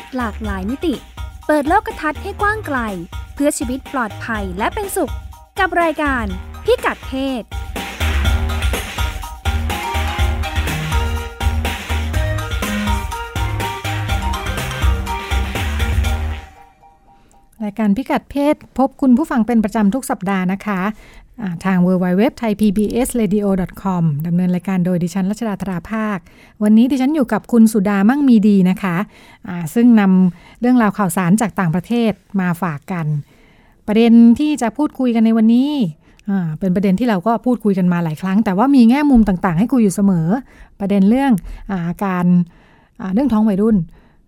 ศหลากหลายมิติ เปิดโลกทัศน์ให้กว้างไกล เพื่อชีวิตปลอดภัยและเป็นสุข กับรายการพิกัดเพศรายการพิกัดเพศพบคุณผู้ฟังเป็นประจำทุกสัปดาห์นะคะ ทาง w w w t h a i p b s r a d i o com ดำเนินรายการโดยดิฉันรัชดาธราภาค วันนี้ดิฉันอยู่กับคุณสุดามั่งมีดีนะคะะซึ่งนำเรื่องราวข่าวสารจากต่างประเทศมาฝากกัน ประเด็นที่จะพูดคุยกันในวันนี้ เป็นประเด็นที่เราก็พูดคุยกันมาหลายครั้ง แต่ว่ามีแง่มุมต่างๆ ให้คุยอยู่เสมอ ประเด็นเรื่องอาการเรื่องท้องวัยรุ่น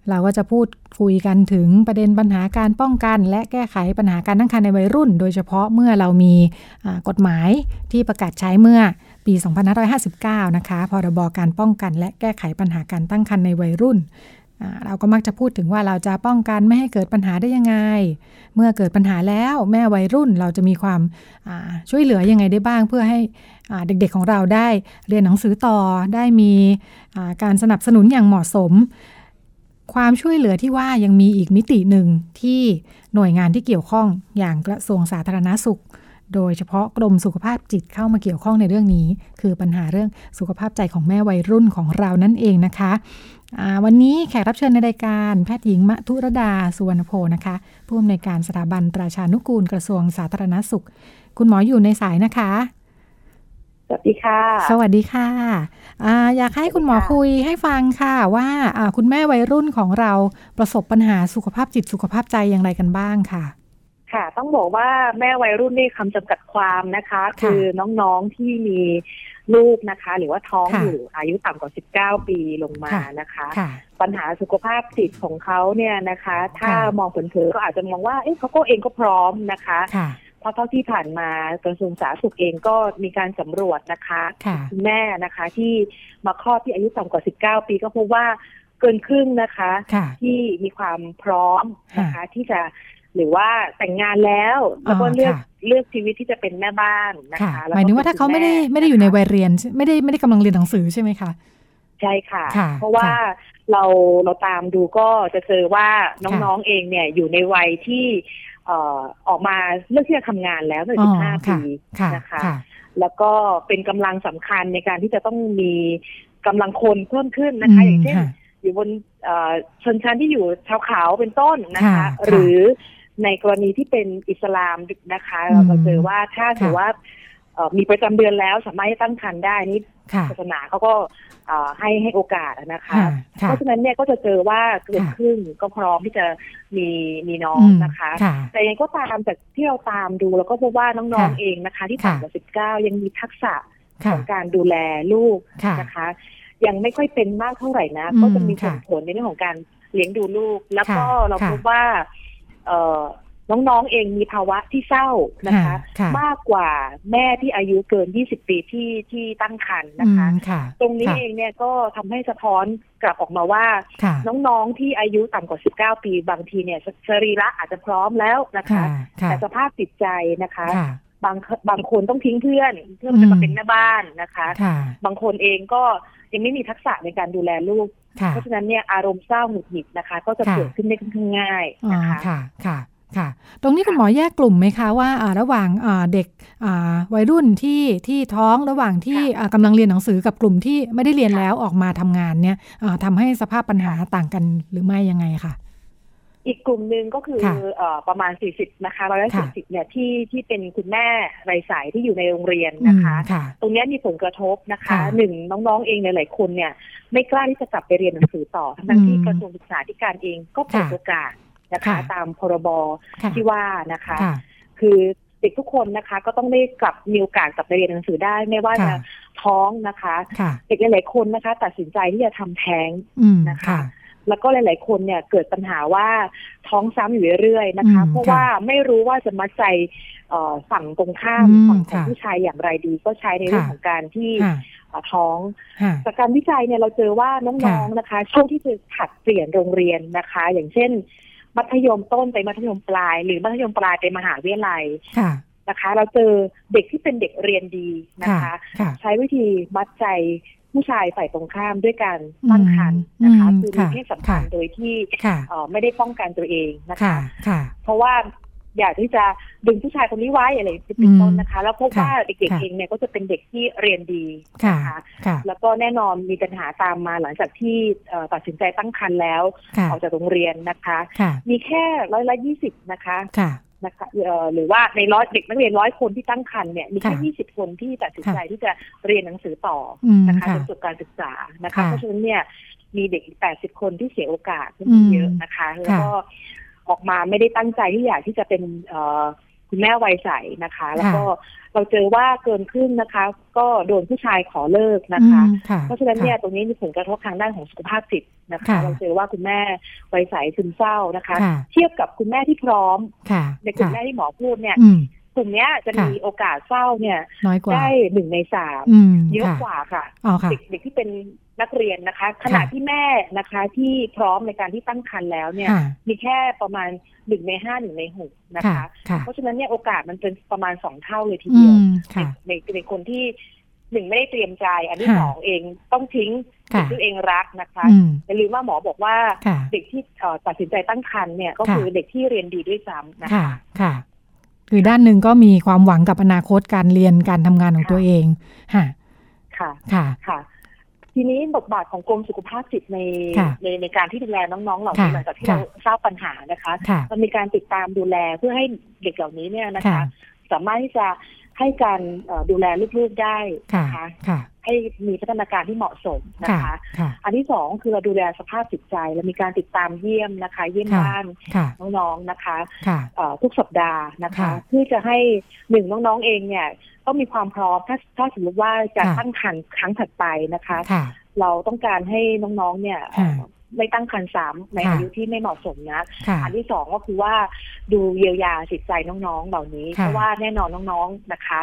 เราก็จะพูดคุยกันถึงประเด็นปัญหาการป้องกัน และแก้ไขปัญหาการตั้งครรภ์ในวัยรุ่น โดยเฉพาะเมื่อเรามีกฎหมายที่ประกาศใช้เมื่อปี 2559 นะคะ พรบการป้องกันและแก้ไขปัญหาการตั้งครรภ์ในวัยรุ่น เราก็มักจะพูดถึงว่าเราจะป้องกันไม่ให้เกิดปัญหาได้ยังไง เมื่อเกิดปัญหาแล้วแม่วัยรุ่นเราจะมีความช่วยเหลือยังไงได้บ้าง เพื่อให้เด็กๆของเราได้เรียนหนังสือต่อ ได้มีการสนับสนุนอย่างเหมาะสม ความช่วยเหลือที่ว่ายังมีอีกมิติหนึ่งที่หน่วยงานที่เกี่ยวข้องอย่างกระทรวงสาธารณาสุข โดยเฉพาะกรมสุขภาพจิตเข้ามาเกี่ยวข้องในเรื่องนี้ คือปัญหาเรื่องสุขภาพใจของแม่วัยรุ่นของเรานั่นเองนะคะวันนี้แขกรับเชิญในรายการแพทย์หญิงมะทุรดาสุวรรณโพนะคะผู้อำนวยการสถาบันประชานุกูลกระทรวงสาธารณสุข คุณหมออยู่ในสายนะคะ วัสดีค่ะ สวัสดีค่ะอาอยากให้คุณหมอคุยให้ฟังค่ะ ว่าคุณแม่วัยรุ่นของเราประสบปัญหาสุขภาพจิตสุขภาพใจอย่างไรกันบ้างค่ะ ค่ะ ต้องบอกว่าแม่วัยรุ่นนี่คำจำกัดความนะคะ คือน้องๆที่มีลูกนะคะ หรือว่าท้องอยู่อายุต่ำกว่า 19 ปีลงมานะคะ ปัญหาสุขภาพจิตของเขาเนี่ยนะคะ ถ้ามองเผินๆก็อาจจะมองว่าเอ๊ะเขาก็เองก็พร้อมนะคะ เพราะเท่าที่ผ่านมากระทรวงสาธารณสุขเองก็มีการสำรวจนะคะคุณแม่นะคะที่มาคลอดที่อายุต่ำกว่า 19 ปีก็พบว่าเกินครึ่งนะคะที่มีความพร้อมนะคะที่จะหรือว่าแต่งงานแล้วแล้วก็เลือกเลือกชีวิตที่จะเป็นแม่บ้านนะคะหมายถึงว่าถ้าเขาไม่ได้ไม่ได้อยู่ในวัยเรียน ไม่ได้ไม่ได้กำลังเรียนหนังสือใช่ไหมคะใช่ค่ะ เพราะว่าเราเราตามดูก็จะเจอว่าน้องๆเองเนี่ยอยู่ในวัยที่ ออกมาเลือกที่จะทำงานแล้วในสิบห้าปีนะคะ แล้วก็เป็นกำลังสำคัญในการที่จะต้องมีกำลังคนเพิ่มขึ้นนะคะ อย่างเช่นอยู่บนชนชั้นที่อยู่ชาวเขาเป็นต้นนะคะ หรือในกรณีที่เป็นอิสลามนะคะ เราก็เจอว่าถ้าถือว่า มีประจำเดือนแล้วสามารถตั้งครรภ์ได้นี่ศาสนาเขาก็ให้ให้โอกาสนะคะ เพราะฉะนั้นเนี่ยก็จะเจอว่าเกินครึ่งก็พร้อมที่จะมีมีน้องนะคะ แต่ยังก็ตามจากที่เราตามดูแล้วก็พบว่าน้องๆเองนะคะ ที่ต่ำกว่าสิบเก้ายังมีทักษะของการดูแลลูกนะคะ ยังไม่ค่อยเป็นมากเท่าไหร่นะ ก็จะมีผลผลในเรื่องของการเลี้ยงดูลูก แล้วก็เราพบว่าเอ น้องๆเองมีภาวะที่เศร้านะคะ มากกว่าแม่ที่อายุเกิน 20 ปีที่ที่ตั้งครรภ์นะคะ ตรงนี้เองเนี่ยก็ทำให้สะท้อนกลับออกมาว่า น้องๆที่อายุต่ำกว่า 19 ปีบางทีเนี่ยสรีระอาจจะพร้อมแล้วนะคะ แต่สภาพจิตใจนะคะบางบางคนต้องทิ้งเพื่อนเพื่อจะมาเป็นแม่บ้านนะคะ บางคนเองก็ยังไม่มีทักษะในการดูแลลูก เพราะฉะนั้นเนี่ยอารมณ์เศร้าหงุดหงิดนะคะ ก็จะเกิดขึ้นได้ค่อนข้างง่ายนะคะค่ะ ค่ะ ตรงนี้คุณหมอแยกกลุ่มไหมคะว่าระหว่างเด็กวัยรุ่นที่ที่ท้องระหว่างที่กำลังเรียนหนังสือกับกลุ่มที่ไม่ได้เรียนแล้วออกมาทำงานเนี่ยทำให้สภาพปัญหาต่างกันหรือไม่ยังไงคะอีกกลุ่มหนึ่งก็คือประมาณ 40 นะคะร้อยละสิบเนี่ยที่ที่เป็นคุณแม่ไรสายที่อยู่ในโรงเรียนนะคะ ตรงนี้มีผลกระทบนะคะหนึ่งน้องๆเองหลายๆคนเนี่ย ไม่กล้าที่จะกลับไปเรียนหนังสือต่อทั้งที่กระทรวงศึกษาธิการเองก็เปิดโอกาส นะคะ ตามพรบที่ว่านะคะ คือเด็กทุกคนนะคะ ก็ต้องได้กลับมีโอกาสกลับไปเรียนหนังสือได้ ไม่ว่าจะท้องนะคะเด็กหลายๆคนนะคะ ตัดสินใจที่จะทำแท้งนะคะแล้วก็หลาย ๆ คนเนี่ยเกิดปัญหาว่าท้องซ้ำอยู่เรื่อยๆนะคะ เพราะว่าไม่รู้ว่าจะมัดใจฝั่งตรงข้ามฝั่งของผู้ชายอย่างไรดี ก็ใช้ในเรื่องของการที่ท้อง จากการวิจัยเนี่ยเราเจอว่าน้อง ๆ นะคะช่วงที่จะผัดเปลี่ยนโรงเรียนนะคะ อย่างเช่น มัธยมต้นไปมัธยมปลาย หรือมัธยมปลายไปมหาวิทยาลัยนะคะ เราเจอเด็กที่เป็นเด็กเรียนดีนะคะ ใช้วิธีมัดใจผู้ชายฝ่ายตรงข้ามด้วยการตั้งครรภ์นะคะคือมีเพศสัมพันธ์โดยที่ไม่ได้ป้องกันตัวเองนะคะ เพราะว่า อยากที่จะดึงผู้ชายคนนี้ไว้อะไรเป็นต้นนะคะ แล้วพบว่าเด็กๆเองเนี่ยก็จะเป็นเด็กที่เรียนดีนะคะแล้วก็แน่นอนมีปัญหาตามมาหลังจากที่ตัดสินใจตั้งครรภ์แล้วออกจากโรงเรียนนะคะ มีแค่ร้อยละยี่สิบนะคะนะคะหรือว่าในร้อยเด็กนักเรียนร้อยคนที่ตั้งครรภ์เนี่ยมีแค่ยี่สิบคนที่ตัดสินใจที่จะเรียนหนังสือต่อนะคะจนจบการศึกษานะคะเพราะฉะนั้นเนี่ยมีเด็กแปดสิบคนที่เสียโอกาสเยอะนะคะ แล้วก็ ออกมาไม่ได้ตั้งใจที่อยากที่จะเป็นคุณแม่วัยใสนะคะ แล้วก็เราเจอว่าเกินครึ่งนะคะ ก็โดนผู้ชายขอเลิกนะคะ เพราะฉะนั้นเนี่ยตรงนี้มีผลกระทบทางด้านของสุขภาพจิตนะคะ เราเจอว่าคุณแม่วัยใสซึมเศร้านะคะ เทียบกับคุณแม่ที่พร้อมในกลุ่มแม่ที่หมอพูดเนี่ย กลุ่มนี้จะมีโอกาสเศร้าเนี่ยได้หนึ่งในสามเยอะกว่าค่ะเด็กที่เป็นนักเรียนนะคะ ขณะที่แม่นะคะที่พร้อมในการที่ตั้งครรภ์แล้วเนี่ย มีแค่ประมาณหนึ่งในห้าหนึ่งในหกนะคะ เพราะฉะนั้นเนี่ยโอกาสมันเป็นประมาณสองเท่าเลยทีเดียวในในคนที่หนึ่งไม่ได้เตรียมใจ อันที่สองเองต้องทิ้งสิ่งที่เองรักนะคะอย่าลืมว่าหมอบอกว่าเด็กที่ตัดสินใจตั้งครรภ์เนี่ยก็คือเด็กที่เรียนดีด้วยซ้ำนะคะ ค่ะคือด้านหนึ่งก็มีความหวังกับอนาคตการเรียนการทำงานของตัวเองค่ะค่ะค่ะค่ะ ทีนี้บทบาทของกรมสุขภาพจิตในในในการที่ดูแลน้องๆเหล่านี้หลังจากที่เราทราบปัญหานะคะมันมีการติดตามดูแลเพื่อให้เด็กเหล่านี้เนี่ยนะคะ สามารถที่จะ ให้การดูแลลูกๆได้นะคะให้มีพัฒนาการที่เหมาะสมนะคะ อันที่สองคือเราดูแลสภาพจิตใจเรามีการติดตามเยี่ยมนะคะ เยี่ยมบ้านน้องๆนะคะทุกสัปดาห์นะคะเพื่อจะให้หนึ่งน้องๆเองเนี่ยต้องมีความพร้อมถ้าถ้าสมมติว่าจะตั้งครรภ์ครั้งถัดไปนะคะ เราต้องการให้น้องๆเนี่ย ไม่ตั้งครรภ์สามในอายุที่ไม่เหมาะสมนะอันที่สองก็คือว่าดูเยียวยาจิตใจน้องๆ เหล่านี้ เพราะว่าแน่นอนน้องๆนะคะ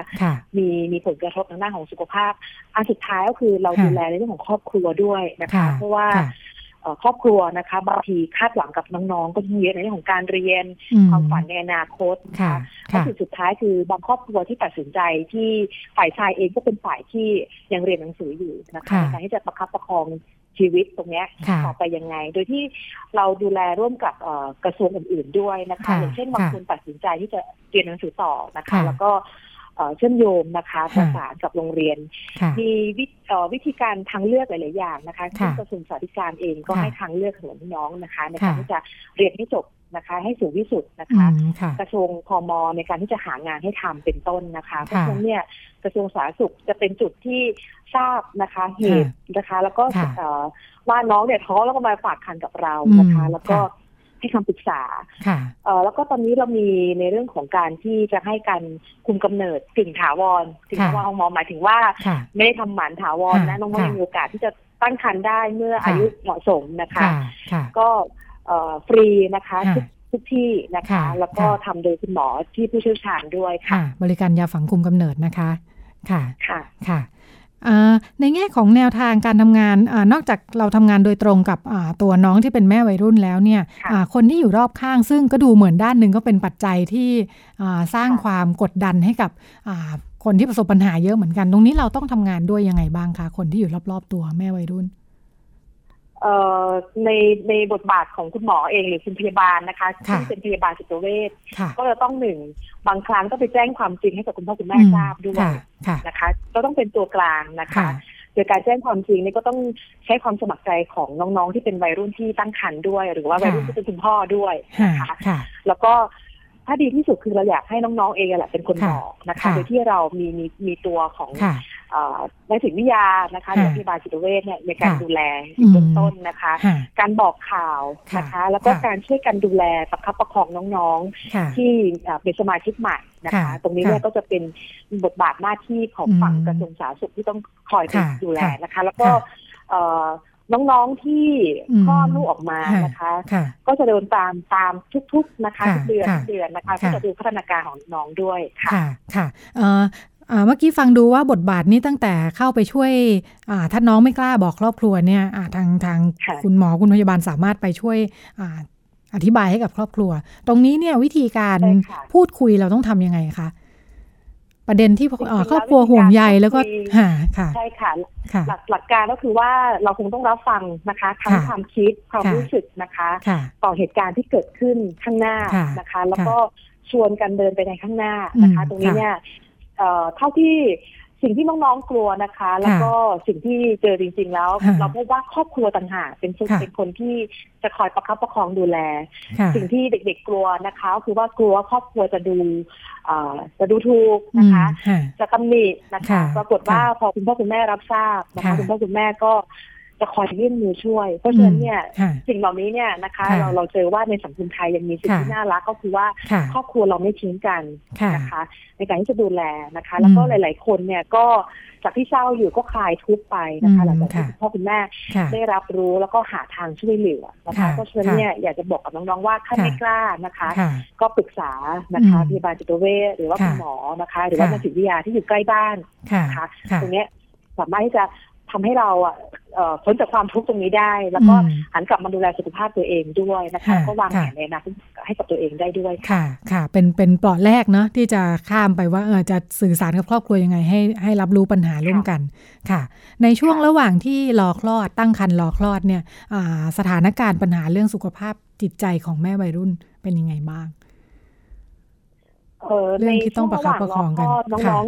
มีมีผลกระทบทางด้านของสุขภาพ อันสุดท้ายก็คือเราดูแลในเรื่องของครอบครัวด้วยนะคะ เพราะว่าครอบครัวนะคะบางทีคาดหวังกับน้องๆ ก็เยอะในเรื่องของการเรียนความฝันในอนาคตนะคะและสุดท้ายคือบางครอบครัวที่ตัดสินใจที่ฝ่ายชายเองก็เป็นฝ่ายที่ยังเรียนหนังสืออยู่นะคะในการที่จะประคับประคอง ชีวิตตรงนี้ต่อไปยังไง โดยที่เราดูแลร่วมกับกระทรวงอื่น ๆด้วยนะคะ อย่างเช่นบางคนตัดสินใจที่จะเรียนหนังสือต่อนะคะ แล้วก็ เชื่อมโยงนะคะประสานกับโรงเรียน มีวิธีการทางเลือกหลาย ๆ อย่างนะคะที่กระทรวงสาธารณเองก็ให้ทางเลือกสำหรับน้องนะคะ ในการที่จะเรียนให้จบนะคะ ให้สูงที่สุดนะคะกระทรวงพมในการที่จะหางานให้ทำเป็นต้นนะคะเพราะฉะนั้นเนี่ยกระทรวงสาธารณสุขจะเป็นจุดที่ทราบนะคะเหตุนะคะ แล้วก็ว่าน้องเนี่ยท้องแล้วก็มาฝากคันกับเรานะคะ แล้วก็ ให้คำปรึกษาเออแล้วก็ตอนนี้เรามีในเรื่องของการที่จะให้การคุมกำเนิดสิ่งถาวรสิ่งถาวรของหมอหมายถึงว่า ไม่ได้ทำหมันถาวรนะน้องๆมีโอกาสที่จะตั้งครรภ์ได้เมื่ออายุเหมาะสมนะคะ ก็ฟรีนะคะทุกที่นะคะ แล้วก็ทำโดยคุณหมอที่ผู้เชี่ยวชาญด้วยค่ะ บริการยาฝังคุมกำเนิดนะคะ ค่ะ ค่ะค่ะ ในแง่ของแนวทางการทำงานอนอกจากเราทำงานโดยตรงกับตัวน้องที่เป็นแม่วัยรุ่นแล้วเนี่ยคนที่อยู่รอบข้าง ซึ่งก็ดูเหมือนด้านหนึ่งก็เป็นปัจจัยที่สร้างความกดดันให้กับคนที่ประสบปัญหาเยอะเหมือนกัน ตรงนี้เราต้องทำงานด้วยยังไงบ้างคะคนที่อยู่รอบๆตัวแม่วัยรุ่น ในในบทบาทของคุณหมอเองหรือคุณพยาบาลนะคะที่เป็นพยาบาลจิตเวชก็จะต้องหนึ่งบางครั้งก็ไปแจ้งความจริงให้กับคุณพ่อคุณแม่ทราบด้วยนะคะ ก็ต้องเป็นตัวกลางนะคะโดยการแจ้งความจริงนี่ก็ต้องใช้ความสมัครใจของน้องๆที่เป็นวัยรุ่นที่ตั้งครรภ์ด้วย หรือว่าวัยรุ่นที่เป็นคุณพ่อด้วยนะคะแล้วก็ถ้าดีที่สุดคือเราอยากให้น้องๆเองแหละเป็นคนบอกนะคะ โดยที่เรามีมีมีตัวของ ในสิตวิทยานะคะโรงพยาบาลจิตเวชเนี่ยในการดูแลเบื้องต้นนะคะ การบอกข่าวนะคะ แล้วก็การช่วยกันดูแลประคับประคองน้องๆ ที่เป็นสมาชิกใหม่นะคะ ตรงนี้เนี่ยก็จะเป็นบทบาทหน้าที่ของฝั่งกระทรวงสาธารณสุขที่ต้องคอยดูแลนะคะ แล้วก็น้องๆที่คลอดลูกออกมานะคะ ก็จะเดินตามตามทุกๆนะคะทุกเดือนทุกเดือนนะคะก็จะดูพัฒนาการของน้องด้วยค่ะ ค่ะ เมื่อกี้ฟังดูว่าบทบาทนี้ตั้งแต่เข้าไปช่วยถ้าน้องไม่กล้าบอกครอบครัวเนี่ยทางทางคุณหมอคุณพยาบาลสามารถไปช่วยอธิบายให้กับครอบครัว ตรงนี้เนี่ยวิธีการพูดคุยเราต้องทำยังไงคะประเด็นที่ครอบครัวห่วงใยแล้วก็ค่ะใช่ค่ะหลักหลักการก็คือว่าเราคงต้องรับฟังนะคะทั้งความคิดความรู้สึกนะคะ ต่อเหตุการณ์ที่เกิดขึ้นข้างหน้านะคะ แล้วก็ชวนกันเดินไปในข้างหน้านะคะ ตรงนี้เนี่ย เท่าที่สิ่งที่น้องๆกลัวนะคะ แล้วก็สิ่งที่เจอจริง ๆ แล้ว เราพบว่าครอบครัวต่างหากเป็นเป็นคนที่จะคอยประคับประคองดูแล สิ่งที่เด็ก ๆ กลัวนะคะคือว่ากลัวครอบครัวจะดูจะดูถูกนะคะ จะตำหนินะคะ ปรากฏว่าพอคุณพ่อคุณแม่รับทราบนะคะคุณพ่อคุณแม่ก็ จะคอยยื่นมือช่วย เพราะฉะนั้นเนี่ยสิ่งเหล่านี้เนี่ยนะคะเราเราเจอว่าในสังคมไทยยังมีสิ่งที่น่ารักก็คือว่าครอบครัวเราไม่ทิ้งกันนะคะในการที่จะดูแลนะคะ แล้วก็หลาย ๆ คนเนี่ยก็จากที่เศร้าอยู่ก็คลายทุกไปนะคะหลังจากที่พ่อคุณแม่ได้รับรู้แล้วก็หาทางช่วยเหลือนะคะเพราะฉะนั้นเนี่ยอยากจะบอกกับน้องๆว่าถ้าไม่กล้านะคะ ก็ปรึกษานะคะพยาบาลจิตเวชหรือว่าคุณหมอนะคะ หรือว่านักจิตวิทยาที่อยู่ใกล้บ้านนะคะตรงนี้สามารถที่จะ ทำให้เราอะพ้นจากความทุกข์ตรงนี้ได้ แล้วก็หันกลับมาดูแลสุขภาพตัวเองด้วยนะคะก็วางแผนในอนาคตให้กับตัวเองได้ด้วยค่ะ ค่ะ เป็นเป็นปลอดแรกเนาะที่จะข้ามไปว่าเออจะสื่อสารกับครอบครัวยังไงให้ให้รับรู้ปัญหาร่วมกันค่ะ ในช่วงระหว่างที่รอคลอดตั้งครรภ์รอคลอดเนี่ยสถานการณ์ปัญหาเรื่องสุขภาพจิตใจของแม่วัยรุ่นเป็นยังไงบ้างเรื่องที่ต้องประคับประคองกันน้อง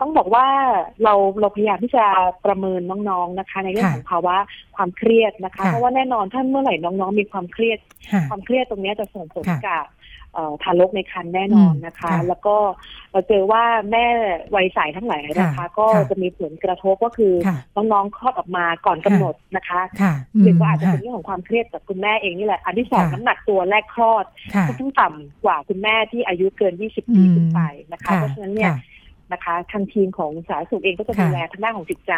ต้องบอกว่าเราเราพยายามที่จะประเมินน้องๆนะคะ ในเรื่องของภาวะความเครียดนะคะเพราะว่าแน่นอนถ้าเมื่อไหร่น้องๆ มีความเครียด ความเครียดตรงนี้จะส่งผลกับทารกในครรภ์แน่นอนนะคะ แล้วก็เราเจอว่าแม่วัยใสทั้งหลายนะคะ ก็จะมีผลกระทบก็คือน้องๆคลอดออกมาก่อนกำหนดนะคะหรือว่าอาจจะเป็นเรื่องของความเครียดจากคุณแม่เองนี่แหละอันที่สองน้ำหนักตัวแรกคลอดก็ต้องต่ำกว่าคุณแม่ที่อายุเกิน 20 ปีขึ้นไปนะคะเพราะฉะนั้นเนี่ย นะคะทางทีมของสาธารณสุขเองก็จะดูแลทางด้านของจิตใจ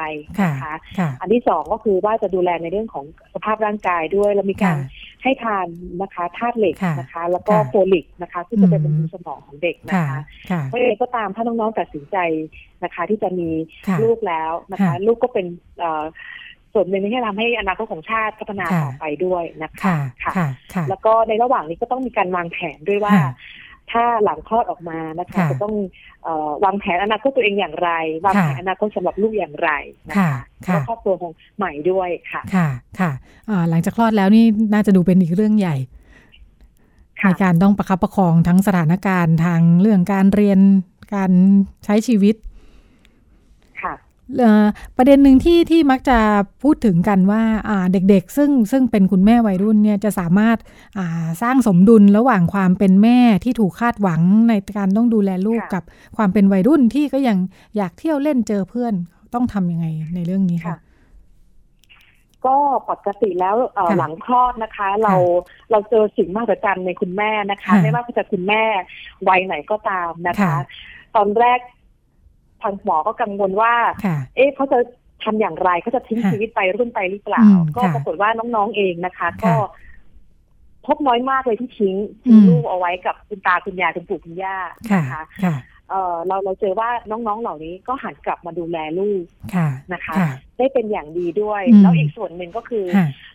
นะคะอันที่สองก็คือว่าจะดูแลในเรื่องของสภาพร่างกายด้วยเรามีการให้ทานนะคะธาตุเหล็กนะคะ แล้วก็โฟลิกนะคะที่จะเป็นบำรุงสมองของเด็กนะคะเพราะอะไรก็ตามถ้าน้องๆตัดสินใจนะคะ ที่จะมีลูกแล้วนะคะ ลูกก็เป็นส่วนหนึ่งที่ทำให้อนาคตของชาติพัฒนาต่อไปด้วยนะคะค่ะ แล้วก็ในระหว่างนี้ก็ต้องมีการวางแผนด้วยว่า ถ้าหลังคลอดออกมานะคะ จะต้องวางแผนอนาคตตัวเองอย่างไรวางแผนอนาคตสำหรับลูกอย่างไรนะคะแล้วครอบครัวของใหม่ด้วยค่ะค่ะค่ะหลังจากคลอดแล้วนี่น่าจะดูเป็นอีกเรื่องใหญ่ในการต้องประคับประคองทั้งสถานการณ์ทางเรื่องการเรียนการใช้ชีวิต ประเด็นหนึ่งที่ที่มักจะพูดถึงกันว่าเด็กๆ ซึ่งซึ่งเป็นคุณแม่วัยรุ่นเนี่ยจะสามารถสร้างสมดุลระหว่างความเป็นแม่ที่ถูกคาดหวังในการต้องดูแลลูกกับความเป็นวัยรุ่นที่ก็ยังอยากเที่ยวเล่นเจอเพื่อนต้องทำยังไงในเรื่องนี้ค่ะ ก็ปกติแล้วหลังคลอดนะคะ เราเราเจอสิ่งมหัศจรรย์ในคุณแม่นะคะ ไม่ว่าจะคุณแม่วัยไหนก็ตามนะคะ ตอนแรก ทางหมอก็กังวลว่า เอ๊ะเขาจะทำอย่างไรเขาจะทิ้งชีวิตไปรุ่นไปหรือเปล่า ก็ปรากฏว่าน้องๆเองนะคะ ก็พบน้อยมากเลยที่ทิ้งทิ้งลูกเอาไว้กับคุณตาคุณยายคุณปู่คุณย่านะคะเออเราเราเจอว่าน้องๆเหล่านี้ก็หันกลับมาดูแลลูกนะคะ ได้เป็นอย่างดีด้วย แล้วอีกส่วนหนึ่งก็คือ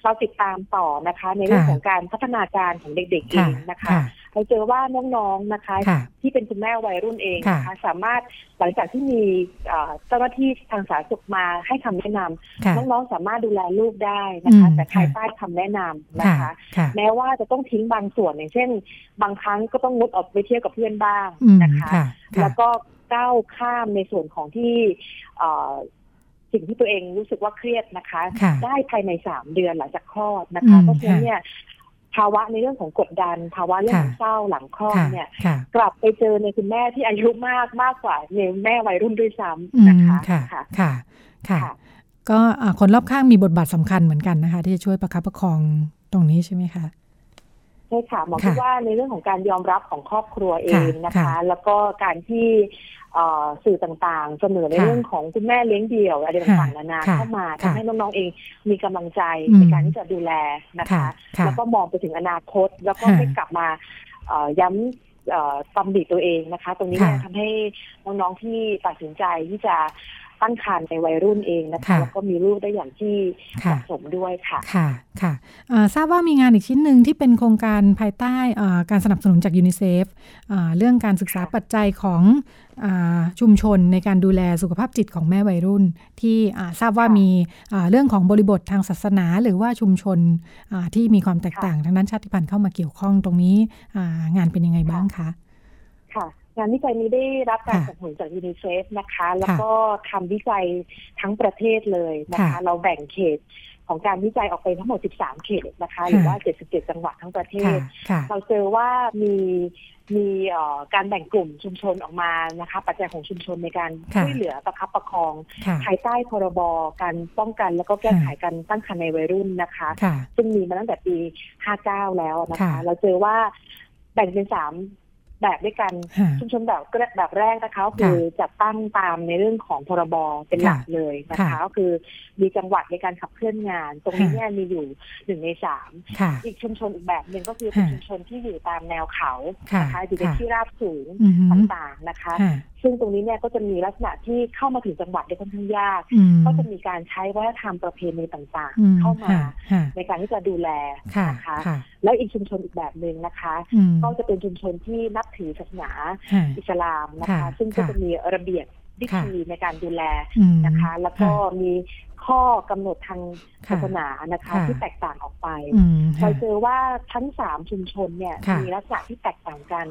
เราติดตามต่อนะคะ ในเรื่องของการพัฒนาการของเด็กๆเองนะคะ เราเจอว่าน้องๆนะคะ ที่เป็นคุณแม่วัยรุ่นเองนะคะ สามารถหลังจากที่มีเจ้าหน้าที่ทางสาธารณสุขมาให้คำแนะนำน้องๆสามารถดูแลลูกได้นะคะ แต่ภายใต้คำแนะนำนะคะ แม้ว่าจะต้องทิ้งบางส่วนอย่างเช่น บางครั้งก็ต้องงดออกไปเที่ยวกับเพื่อนบ้างนะคะ แล้วก็ก้าวข้ามในส่วนของที่สิ่งที่ตัวเองรู้สึกว่าเครียดนะคะ ได้ภายในสามเดือนหลังจากคลอดนะคะ เพราะฉะนั้นเนี่ย ภาวะในเรื่องของกดดัน ภาวะเรื่องของเศร้าหลังคลอดเนี่ย กลับไปเจอในคุณแม่ที่อายุมากมากกว่าในแม่วัยรุ่นด้วยซ้ำนะคะค่ะค่ะค่ะ ก็คนรอบข้างมีบทบาทสำคัญเหมือนกันนะคะ ที่จะช่วยประคับประคองตรงนี้ใช่ไหมคะใช่ค่ะหมอคิดว่าในเรื่องของการยอมรับของครอบครัวเองนะคะ แล้วก็การที่ สื่อต่างๆ เสนอในเรื่องของคุณแม่เลี้ยงเดี่ยวอะไรต่างๆนานาเข้ามาทำให้น้องๆเองมีกำลังใจในการที่จะดูแลนะคะ แล้วก็มองไปถึงอนาคต แล้วก็ไม่กลับมาย้ำตำดิตัวเองนะคะ ตรงนี้เนี่ยทำให้น้องๆที่ตัดสินใจที่จะ ตั้งครรภ์ในวัยรุ่นเองนะคะแล้วก็มีลูกได้อย่างที่เหมาะสมด้วยค่ะค่ะค่ะทราบว่ามีงานอีกชิ้นหนึ่งที่เป็นโครงการภายใต้การสนับสนุนจากยูนิเซฟเรื่องการศึกษาปัจจัยของชุมชนในการดูแลสุขภาพจิตของแม่วัยรุ่น ที่ทราบว่ามีเรื่องของบริบททางศาสนา หรือว่าชุมชนที่มีความแตกต่างทางด้านชาติพันธุ์เข้ามาเกี่ยวข้องตรงนี้งานเป็นยังไงบ้างคะค่ะ งานวิจัยนี้ได้รับการสนับสนุนจากยูนิเซฟนะคะ แล้วก็ทำวิจัยทั้งประเทศเลยนะคะ เราแบ่งเขตของการวิจัยออกไปทั้งหมด 13 เขตนะคะ หรือว่า 77 จังหวัดทั้งประเทศ เราเจอว่ามีมีการแบ่งกลุ่มชุมชนออกมานะคะ ปัจจัยของชุมชนในการช่วยเหลือประคับประคองภายใต้พรบการป้องกันแล้วก็แก้ไขการตั้งครรภ์ในวัยรุ่นนะคะ ซึ่งมีมาตั้งแต่ปี 59 แล้วนะคะ เราเจอว่าแบ่งเป็นสาม แบบด้วยกันชุมชนแบบแบบแรกนะคะคือจัดตั้งตามในเรื่องของพรบเป็นหลักเลยนะคะก็คือมีจังหวัดในการขับเคลื่อนงาน ตรงนี้เนี่ยมีอยู่หนึ่งในสามอีกชุมชนอีกแบบหนึ่งก็คือเป็นชุมชนที่อยู่ตามแนวเขานะคะอยู่ในที่ราบสูงต่างๆนะคะ ซึ่งตรงนี้เนี่ยก็จะมีลักษณะที่เข้ามาถึงจังหวัดได้ค่อนข้างยาก ก็จะมีการใช้วัฒนธรรมประเพณีต่างๆ เข้ามาในการที่จะดูแลนะคะแล้วอีกชุมชนอีกแบบหนึ่งนะคะ ก็จะเป็นชุมชนที่นับถือศาสนาอิสลามนะคะ ซึ่งก็จะมีระเบียบ วิธีในการดูแลนะคะ แล้วก็มีข้อกำหนดทางศาสนานะคะ ที่แตกต่างออกไปเราเจอว่าทั้งสามชุมชนเนี่ยมีลักษณะที่แตกต่างกัน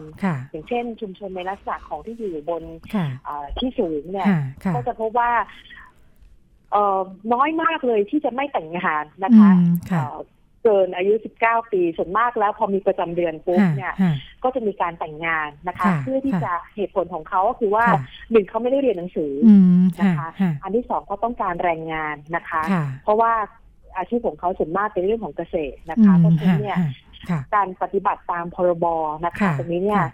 อย่างเช่น ชุมชนในลักษณะของที่อยู่บนที่สูงเนี่ยก็จะพบว่าเออน้อยมากเลยที่จะไม่แต่งงานนะคะ เกินอายุ 19 ปีส่วนมากแล้วพอมีประจำเดือนปุ๊บเนี่ยก็จะมีการแต่งงานนะคะ เพื่อที่จะเหตุผลของเขาก็คือว่าหนึ่งเขาไม่ได้เรียนหนังสือนะคะ อันที่สองเขาต้องการแรงงานนะคะ เพราะว่าอาชีพของเขาส่วนมากเป็นเรื่องของเกษตรนะคะ เพราะฉะนั้นเนี่ยการปฏิบัติตามพรบนะคะตรงนี้เนี่ย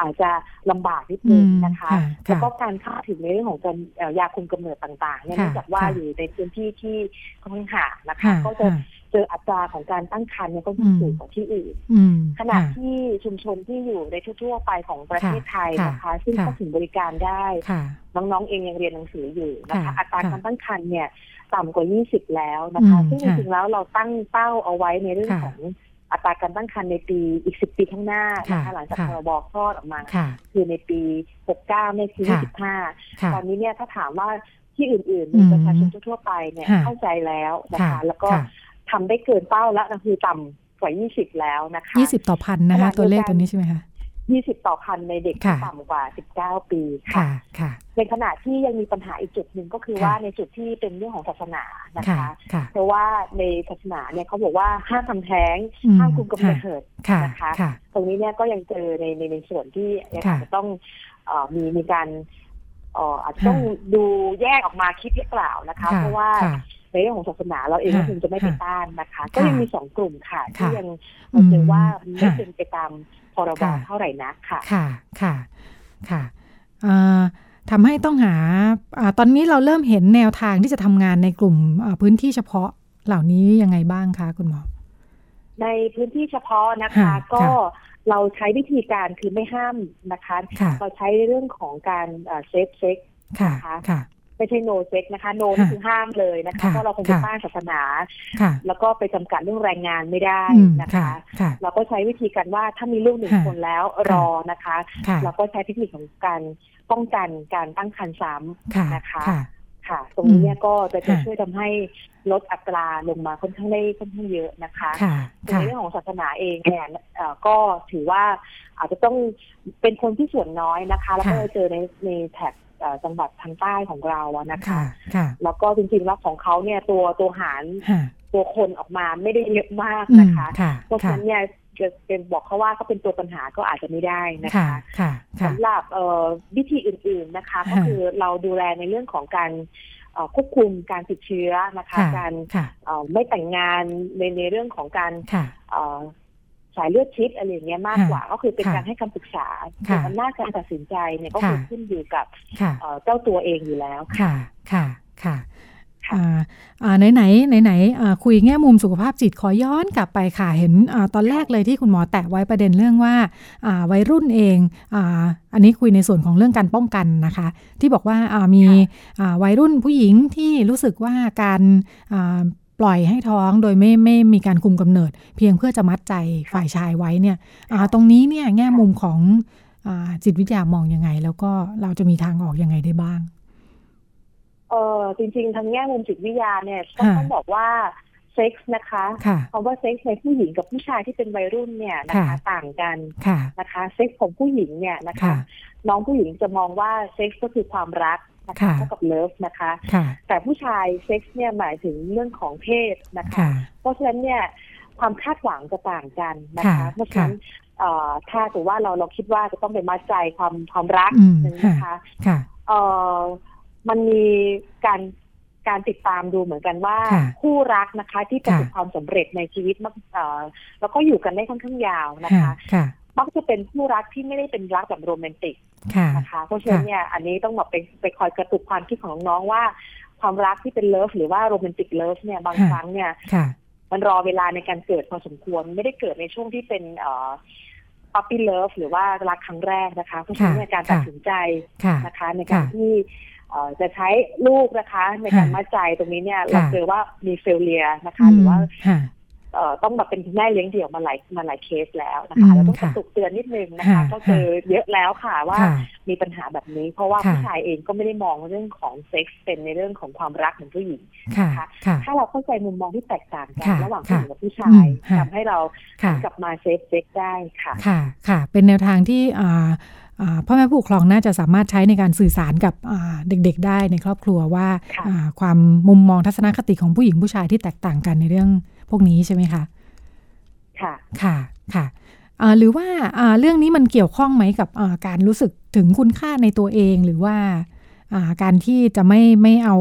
อาจจะลำบากนิดนึงนะคะ แล้วก็การเข้าถึงในเรื่องของการยาคุมกำเนิดต่างๆเนี่ยเนื่องจากว่าอยู่ในพื้นที่ที่ค่อนข้างห่างนะคะ ก็จะ เจออัตราของการตั้งครรภ์เนี่ยก็สูงกว่าที่อื่นขณะที่ชุมชนที่อยู่ในทั่วๆไปของประเทศไทยนะคะ ซึ่งเข้าถึงบริการได้ น้องๆเองยังเรียนหนังสืออยู่นะคะ อัตราการตั้งครรภ์เนี่ยต่ำกว่า 20 แล้วนะคะ ซึ่งจริงๆแล้วเราตั้งเป้าเอาไว้ในเรื่องของอัตราการตั้งครรภ์ในปีอีกสิบปีข้างหน้านะคะหลังจากพรบคลอดออกมา คือในปีหกเก้าในปีสิบห้าตอนนี้เนี่ยถ้าถามว่าที่อื่นๆประชาชนทั่วไปเนี่ยเข้าใจแล้วนะคะ แล้วก็ ทำได้เกินเป้าแล้วนะคือต่ำกว่ายี่สิบแล้วนะคะยี่สิบต่อพันนะคะตัวเลขตัวนี้ใช่ไหมคะยี่สิบต่อพันในเด็กที่ต่ำกว่าสิบเก้าปีค่ะ ในขณะที่ยังมีปัญหาอีกจุดหนึ่งก็คือว่าในจุดที่เป็นเรื่องของศาสนานะคะ เพราะว่าในศาสนาเนี่ยเขาบอกว่าห้ามทำแท้งห้ามคุมกำเนิดนะคะ ตรงนี้เนี่ยก็ยังเจอในในในส่วนที่อาจจะต้องมีมีการอาจจะต้องดูแยกออกมาคิดหรือเปล่านะคะ เพราะว่า ในเรื่องของศาสนาเราเองก็คงจะไม่ไปต้านนะคะ ก็ยังมีสองกลุ่มค่ะ ที่ยังเราเจอว่าไม่เป็นไปตามพรบเท่าไหร่นักค่ะ ค่ะ ค่ะ ค่ะทำให้ต้องหาอตอนนี้เราเริ่มเห็นแนวทางที่จะทำงานในกลุ่มพื้นที่เฉพาะเหล่านี้ยังไงบ้างคะคุณหมอ ในพื้นที่เฉพาะนะคะก็เราใช้วิธีการคือไม่ห้ามนะคะ เราใช้เรื่องของการ safe sex นะคะ ไม่ใช่ no sex นะคะ no นี่คือห้ามเลยนะคะเพราะเราคงจะต้านศาสนา แล้วก็ไปจำกัดเรื่องแรงงานไม่ได้นะคะ เราก็ใช้วิธีการว่าถ้ามีลูกหนึ่งคนแล้วรอนะคะ เราก็ใช้เทคนิคของการป้องกันการตั้งครรภ์ซ้ำนะคะค่ะ ตรงนี้เนี่ยก็จะจะช่วยทำให้ลดอัตราลงมาค่อนข้างได้ค่อนข้างเยอะนะคะในเรื่องของศาสนาเองเนี่ยก็ถือว่าอาจจะต้องเป็นคนที่ส่วนน้อยนะคะ แล้วก็เจอในในแท็บ จังหวัดทางใต้ของเราอะนะคะแล้วก็จริงๆแล้วของเขาเนี่ยตัวตัวหารตัวคนออกมาไม่ได้เยอะมากนะคะเพราะฉะนั้นเนี่ยจะเป็นบอกเขาว่าก็เป็นตัวปัญหาก็อาจจะไม่ได้นะคะสำหรับวิธีอื่นๆนะคะ ก็คือเราดูแลในเรื่องของการควบคุมการติดเชื้อนะคะ การไม่แต่งงานในในเรื่องของการ สายเลือดชิดอะไรอย่างเงี้ยมากกว่า ก็คือเป็นการให้คำปรึกษาแต่อำนาจการตัดสินใจเนี่ยก็คือขึ้นอยู่กับเจ้าตัวเองอยู่แล้วค่ะค่ะค่ะไหนไหนไหนไหนคุยแง่มุมสุขภาพจิตขอย้อนกลับไปค่ะเห็นอตอนแรกเลยที่คุณหมอแตะไว้ประเด็นเรื่องว่าวัยรุ่นเองออันนี้คุยในส่วนของเรื่องการป้องกันนะคะ ที่บอกว่ามีวัยรุ่นผู้หญิงที่รู้สึกว่าการ ปล่อยให้ท้องโดยไม่ไม่มีการคุมกำเนิด เพียงเพื่อจะมัดใจฝ่ายชายไว้เนี่ยตรงนี้เนี่ยแง่มุมของจิตวิทยามองยังไง แล้วก็เราจะมีทางออกยังไงได้บ้างเออจริงๆทางแง่มุมจิตวิทยาเนี่ยต้องบอกว่า เซ็กส์นะคะคำว่าเซ็กส์ในผู้หญิงกับผู้ชายที่เป็นวัยรุ่นเนี่ยนะคะต่างกันนะคะเซ็กส์ของผู้หญิงเนี่ยนะคะ น้องผู้หญิงจะมองว่าเซ็กส์ก็คือความรักนะคะเท่ากับ love นะคะ แต่ผู้ชายเซ็กส์เนี่ยหมายถึงเรื่องของเพศนะคะ เพราะฉะนั้นเนี่ยความคาดหวังจะต่างกันนะคะเพราะฉะนั้นถ้าถือว่าเราเราคิดว่าจะต้องเป็นมัดใจความความรักนะคะมันมีการ การติดตามดูเหมือนกันว่า คู่รักนะคะ ที่ประสบความสำเร็จในชีวิตมักแล้วก็อยู่กันได้ค่อนข้างยาวนะคะมักจะเป็นคู่รักที่ไม่ได้เป็นรักแบบโรแมนติกนะคะเพราะฉะนั้นเนี่ยอันนี้ต้องบอกไปไปคอยกระตุกความคิดของน้องว่า ความรักที่เป็น love หรือว่า romantic love เนี่ยบางครั้งเนี่ยมันรอเวลาในการเกิดพอสมควรไม่ได้เกิดในช่วงที่เป็นเอ่อ puppy love หรือว่ารักครั้งแรกนะคะเพราะฉะนั้นการตัดสินใจนะคะ ในการที่ จะใช้ลูกนะคะ ในการมัดใจตรงนี้เนี่ยเราเจอว่ามี failure นะคะ หรือว่าต้องแบบเป็นแม่เลี้ยงเดี่ยวมาหลายมาหลายเคสแล้วนะคะเราต้องกระตุกเตือนนิดนึงนะคะ ก็เจอเยอะแล้วค่ะว่ามีปัญหาแบบนี้ เพราะว่าผู้ชายเองก็ไม่ได้มองเรื่องของเซ็กส์เป็นในเรื่องของความรักเหมือนผู้หญิงนะคะถ้าเราเข้าใจมุมมองที่แตกต่างกันระหว่างผู้หญิงกับผู้ชายทำให้เรากลับมา safe sex ได้ค่ะค่ะค่ะ เป็นแนวทางที่ พ่อแม่ผู้ปกครองน่าจะสามารถใช้ในการสื่อสารกับเด็กๆ ได้ในครอบครัวว่าความมุมมองทัศนคติของผู้หญิงผู้ชายที่แตกต่างกันในเรื่องพวกนี้ใช่ไหมคะค่ะค่ะค่ะหรือว่าเรื่องนี้มันเกี่ยวข้องไหมกับการรู้สึกถึงคุณค่าในตัวเองหรือว่าการที่จะไม่ไม่เอา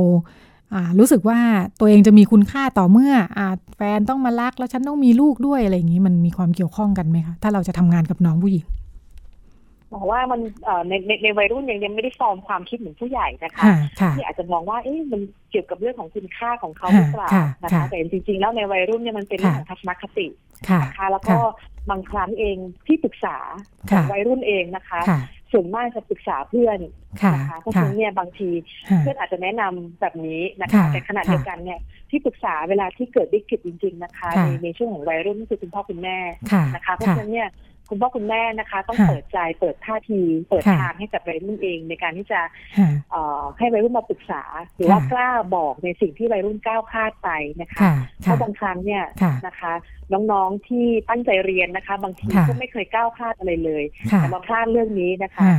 รู้สึกว่าตัวเองจะมีคุณค่าต่อเมื่ออแฟนต้องมารักแล้วฉันต้องมีลูกด้วยอะไรอย่างนี้มันมีความเกี่ยวข้องกันไหมคะถ้าเราจะทำงานกับน้องผู้หญิง บอกว่ามันในในในวัยรุ่นยังยังไม่ได้ฟอร์มความคิดเหมือนผู้ใหญ่นะคะที่อาจจะมองว่าเอ๊ะมันเกี่ยวกับเรื่องของคุณค่าของเขาหรือเปล่านะคะแต่จริงๆ แล้วในวัยรุ่นเนี่ยมันเป็นเรื่องของทัศนคตินะคะแล้วก็บางครั้งเองที่ปรึกษาวัยรุ่นเองนะคะส่วนมากจะปรึกษาเพื่อนนะคะเพราะฉะนั้นเนี่ยบางทีเพื่อนอาจจะแนะนำแบบนี้นะคะแต่ขณะเดียวกันเนี่ยที่ปรึกษาเวลาที่เกิดวิกฤตจริง ๆ นะคะ ในในช่วงของวัยรุ่นคือคุณพ่อคุณแม่นะคะเพราะฉะนั้นเนี่ย คุณพ่อคุณแม่นะคะ ต้องเปิดใจเปิดท่าที เปิดทางให้กับวัยรุ่นเอง ในการที่จะให้วัยรุ่นมาปรึกษา หรือว่ากล้าบอกในสิ่งที่วัยรุ่นก้าวพลาดไปนะคะเพราะบางครั้งเนี่ยนะคะ น้องๆที่ตั้งใจเรียนนะคะ บางทีก็ไม่เคยก้าวพลาดอะไรเลยแต่มาพลาดเรื่องนี้นะคะ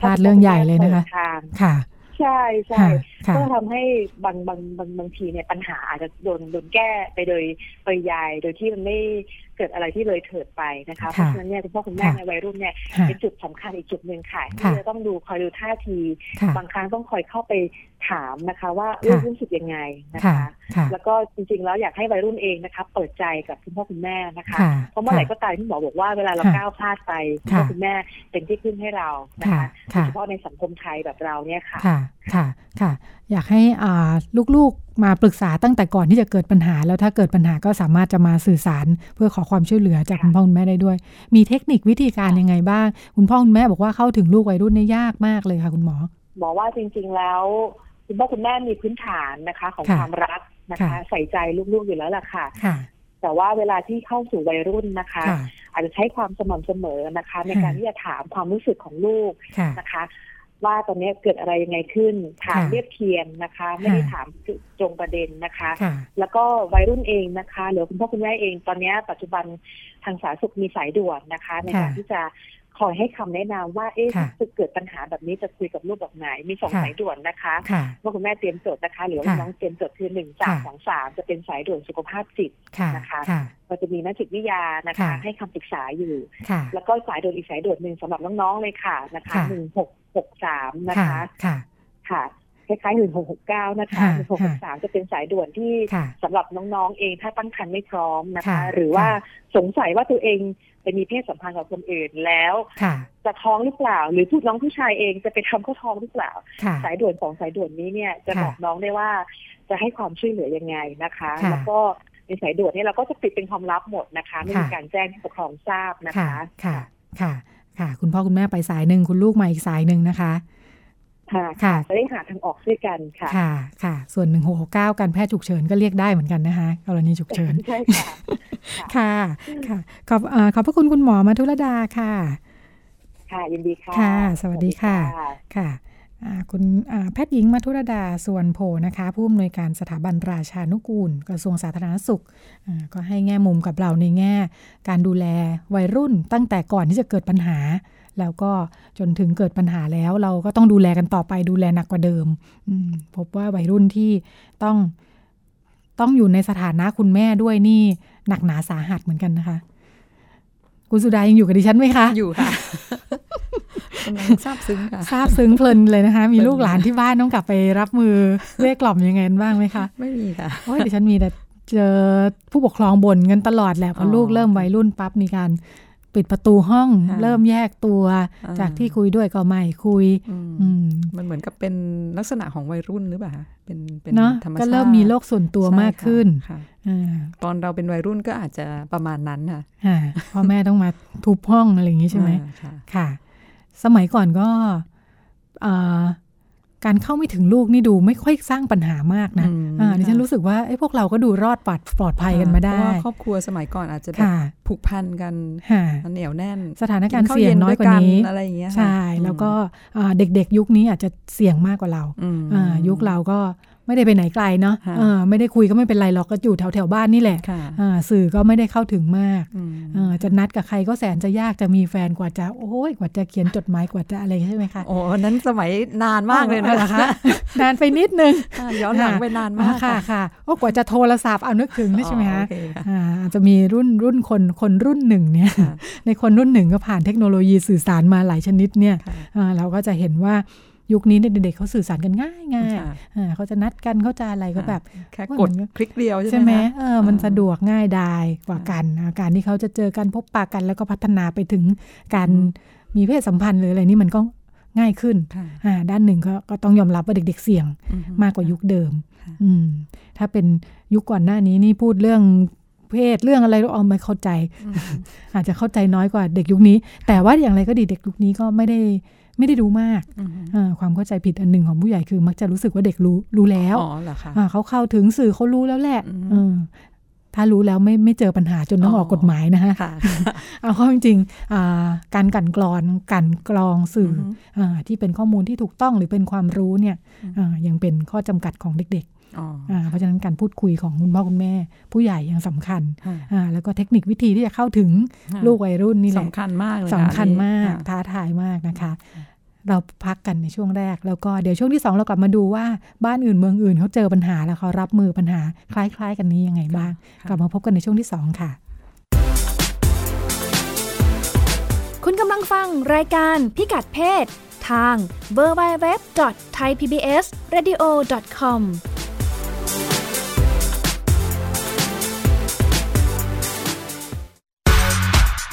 พลาดเรื่องใหญ่เลยนะคะค่ะ ใช่ใช่ ก็ทำให้บางบางบางบางทีเนี่ยปัญหาอาจจะโดนโดนแก้ไปโดยปริยาย โดยที่มันไม่เกิดอะไรที่เลยเถิดไปนะคะเพราะฉะนั้นเนี่ยคุณพ่อคุณแม่ในวัยรุ่นเนี่ยเป็นจุดสำคัญอีกจุดหนึ่งค่ะที่จะต้องดูคอยดูท่าที บางครั้งต้องคอยเข้าไปถามนะคะว่ารู้สึกยังไงนะคะ แล้วก็จริงๆแล้วอยากให้วัยรุ่นเองนะคะเปิดใจกับคุณพ่อคุณแม่นะคะ เพราะเมื่อไหร่ก็ตามที่หมอบอกว่าเวลาเราก้าวพลาดไปคุณพ่อคุณแม่เป็นที่พึ่งให้เรานะคะโดยเฉพาะในสังคมไทยแบบเราเนี่ยค่ะค่ะค่ะอยากให้ลูกๆมาปรึกษาตั้งแต่ก่อนที่จะเกิดปัญหา แล้วถ้าเกิดปัญหาก็สามารถจะมาสื่อสาร เพื่อขอความช่วยเหลือจากคุณพ่อคุณแม่ได้ด้วย มีเทคนิควิธีการยังไงบ้าง คุณพ่อคุณแม่บอกว่าเข้าถึงลูกวัยรุ่นนี่ยากมากเลยค่ะ คุณหมอหมอว่าจริง ๆ แล้ว คุณพ่อคุณแม่มีพื้นฐานนะคะ ของความรักนะคะ ใส่ใจลูกๆอยู่แล้วล่ะค่ะแต่ว่าเวลาที่เข้าสู่วัยรุ่นนะคะ อาจจะใช้ความสม่ำเสมอนะคะ ในการที่จะถามความรู้สึกของลูกนะคะ ว่าตอนนี้เกิดอะไรยังไงขึ้น ถามเรียบเคียงนะคะ ไม่ได้ถามตรงประเด็นนะคะ แล้วก็วัยรุ่นเองนะคะหรือคุณพ่อคุณแม่เองตอนนี้ปัจจุบันทางสาธารณสุขมีสายด่วนนะคะ ในการที่จะคอยให้คำแนะนำว่าเอ๊ะถ้าเกิดปัญหาแบบนี้จะคุยกับลูกแบบไหน มีสองสายด่วนนะคะว่าคุณแม่เตรียมจดนะคะ หรือว่าน้องเตรียมจดคือหนึ่งสามสองสามจะเป็นสายด่วนสุขภาพจิตนะคะ เราจะมีนักจิตวิทยานะคะให้คำปรึกษาอยู่แล้วก็สายด่วนอีกสายด่วนหนึ่งสำหรับน้องๆเลยค่ะนะคะหนึ่งหกหกสามนะคะ ค่ะ ค่ะคล้ายๆหนึ่งหกหกเก้านะคะหนึ่งหกหกสามจะเป็นสายด่วนที่สำหรับน้องๆเองถ้าตั้งครรภ์ไม่พร้อมนะคะหรือว่าสงสัยว่าตัวเองไปมีเพศสัมพันธ์กับคนอื่นแล้วจะท้องหรือเปล่า หรือผู้น้องผู้ชายเองจะไปทำข้อท้องหรือเปล่าสายด่วนของสายด่วนนี้เนี่ยจะบอกน้องได้ว่าจะให้ความช่วยเหลือยังไงนะคะแล้วก็ ในสายด่วนนี้เราก็จะปิดเป็นความลับหมดนะคะไม่มีการแจ้งให้ปกครองทราบนะคะค่ะค่ะค่ะ คุณพ่อคุณแม่ไปสายหนึ่งคุณลูกมาอีกสายหนึ่งนะคะค่ะค่ะจะได้หาทางออกด้วยกันค่ะ ค่ะ ค่ะ ส่วนหนึ่งหกเก้าการแพทย์ฉุกเฉินก็เรียกได้เหมือนกันนะคะกรณีฉุกเฉินใช่ค่ะ ค่ะ ค่ะ ขอบขอบพระคุณคุณหมอมาทุรดาค่ะ ค่ะ ยินดีค่ะ ค่ะ สวัสดีค่ะ ค่ะ คุณแพทย์หญิงมัทุรดาส่วนโพนะคะ ผู้อำนวยการสถาบันราชานุกูล กระทรวงสาธารณสุข ก็ให้แง่มุมกับเราในแง่ การดูแลวัยรุ่นตั้งแต่ก่อนที่จะเกิดปัญหา แล้วก็จนถึงเกิดปัญหาแล้วเราก็ต้องดูแลกันต่อไปดูแลหนักกว่าเดิม พบว่าวัยรุ่นที่ต้องต้องอยู่ในสถานะคุณแม่ด้วยนี่หนักหนาสาหัสเหมือนกันนะคะ คุณสุดายังอยู่กับดิฉันไหมคะ อยู่ค่ะ ทราบซึ้งค่ะทราบซึ้งเพลินเลยนะคะ มีลูกหลานที่บ้านต้องกลับไปรับมือเรียกกล่อมยังไงบ้างไหมคะ ไม่มีค่ะโอ้ยดิฉันมีแต่เจอผู้ปกครองบ่นกันตลอดแหละพอลูกเริ่มวัยรุ่นปั๊บมีการปิดประตูห้องเริ่มแยกตัว จากที่คุยด้วยก็ไม่คุยมันเหมือนกับเป็นลักษณะของวัยรุ่นหรือเปล่าเป็นเป็นธรรมชาติก็เริ่มมีโลกส่วนตัวมากขึ้นตอนเราเป็นวัยรุ่นก็อาจจะประมาณนั้นค่ะพ่อแม่ต้องมาทุบห้องอะไรอย่างนี้ใช่ไหมค่ะ สมัยก่อนก็การเข้าไม่ถึงลูกนี่ดูไม่ค่อยสร้างปัญหามากนะอ่าดิฉันรู้สึกว่าไอ้พวกเราก็ดูรอดปลอดปลอดภัยกันมาได้ ครอบครัวสมัยก่อนอาจจะแบบผูกพันกันเหนียวแน่น สถานการณ์เสี่ยงน้อยกว่านี้อะไรอย่างเงี้ยใช่ แล้วก็เด็กๆ ยุคนี้อาจจะเสี่ยงมากกว่าเรายุคเราก็ ไม่ได้ไปไหนไกลเนาะะไม่ได้คุยก็ไม่เป็นไรหรอกก็อยู่แถวแถวบ้านนี่แหละสื่อก็ไม่ได้เข้าถึงมากจะนัดกับใครก็แสนจะยากจะมีแฟนกว่าจะโอ้ยกว่าจะเขียนจดหมายกว่าจะอะไรใช่ไหมคะโอ้นั้นสมัยนานมากเลยนะคะนานไปนิดนึงย้อนหลังไปนานมากค่ะค่ะโอ้กว่าจะโทรศัพท์เอานึกถึงใช่ไหมคะจะมีรุ่นรุ่นคนคนรุ่นหนึ่งเนี่ยในคนรุ่นหนึ่งก็ผ่านเทคโนโลยีสื่อสารมาหลายชนิดเนี่ยเราก็จะเห็นว่า ยุคนี้เด็กๆเขาสื่อสารกันง่ายง่ายเขาจะนัดกันเขาจะอะไรก็แบบแค่กดคลิกเดียวใช่ไหมเออมันสะดวกง่ายดายกว่ากัน การที่เขาจะเจอกันพบปะกัน แล้วก็พัฒนาไปถึงการมีเพศสัมพันธ์หรืออะไรนี่มันก็ง่ายขึ้น ด้านหนึ่งก็ต้องยอมรับว่าเด็ก ๆ เสี่ยงมากกว่ายุคเดิม ถ้าเป็นยุคก่อนหน้านี้นี่พูดเรื่องเพศเรื่องอะไรเราเอาไม่เข้าใจ อาจจะเข้าใจน้อยกว่าเด็กยุคนี้ แต่ว่าอย่างไรก็ดีเด็กยุคนี้ก็ไม่ได้ ไม่ได้รู้มากความเข้าใจผิดอันหนึ่งของผู้ใหญ่คือ มักจะรู้สึกว่าเด็กรู้รู้แล้วเขาเข้าถึงสื่อเขารู้แล้วแหละถ้ารู้แล้วไม่ไม่เจอปัญหาจนต้องออกกฎหมายนะฮะเอาข้อจริงๆการกันกรอนกันกรองสื่ออที่เป็นข้อมูลที่ถูกต้องหรือเป็นความรู้เนี่ยยังเป็นข้อจำกัดของเด็กๆ เพราะฉะนั้นการพูดคุยของคุณพ่อคุณแม่ ผู้ใหญ่ยังสำคัญ แล้วก็เทคนิควิธีที่จะเข้าถึงลูกวัยรุ่นนี่แหละสำคัญมากเลยสำคัญมากท้าทายมากนะคะ เราพักกันในช่วงแรก แล้วก็เดี๋ยวช่วงที่สองเรากลับมาดูว่าบ้านอื่นเมืองอื่นเขาเจอปัญหาแล้วเขารับมือปัญหาคล้าย ๆ กันนี้ยังไงบ้าง กลับมาพบกันในช่วงที่สองค่ะ คุณกำลังฟังรายการพิกัดเพศทาง www.thaipbsradio.com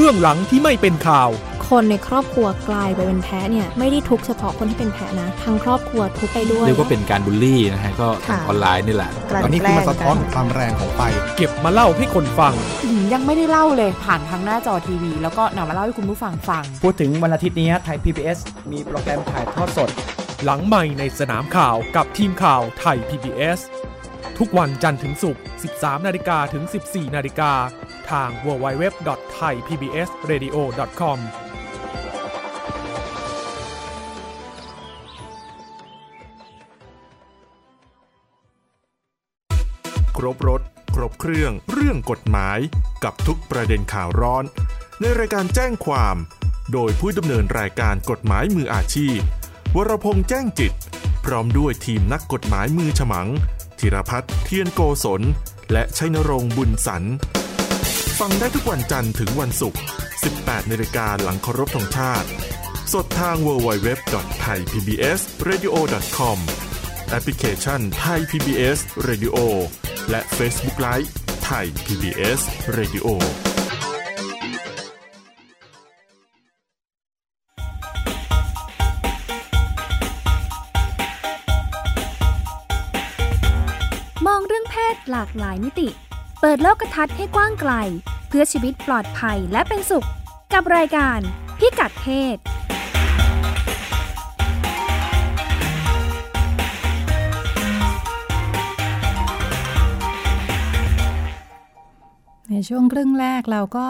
เบื้องหลังที่ไม่เป็นข่าว คนในครอบครัวกลายไปเป็นแพ้เนี่ยไม่ได้ทุกเฉพาะคนที่เป็นแพ้นะทั้งครอบครัวทุกไปด้วยเรียกว่าเป็นการบูลลี่นะฮะก็ออนไลน์นี่แหละตอนนี้คือมาสะท้อนความแรงของไฟเก็บมาเล่าให้คนฟังยังไม่ได้เล่าเลยผ่านทางหน้าจอทีวี แล้วก็นำมาเล่าให้คุณผู้ฟังฟัง พูดถึงวันอาทิตย์นี้ไทย PBS มีโปรแกรมถ่ายทอดสด หลังใหม่ในสนามข่าวกับทีมข่าวไทย PBS ทุกวันจันทร์ถึงศุกร์ 13 นาฬิกาถึง 14 นาฬิกา ทาง www.thaipbsradio.com ครบรถ ครบเครื่อง เรื่องกฎหมาย กับทุกประเด็นข่าวร้อน ในรายการแจ้งความ โดยผู้ดำเนินรายการกฎหมายมืออาชีพ วรพงษ์แจ้งจิต พร้อมด้วยทีมนักกฎหมายมือฉมัง ธีรพัฒน์เทียนโกศล และชัยนรงค์บุญสัน ฟังได้ทุกวันจันทร์ถึงวันศุกร์ 18นาฬิกาหลังเคารพธงชาติ สดทาง www.thaipbsradio.com แอปพลิเคชัน Thai PBS Radio และ Facebook Live Thai PBS Radio หลากหลายมิติ เปิดโลกทัศน์ให้กว้างไกล เพื่อชีวิตปลอดภัยและเป็นสุข กับรายการพิกัดเพศในช่วงครึ่งแรกเราก็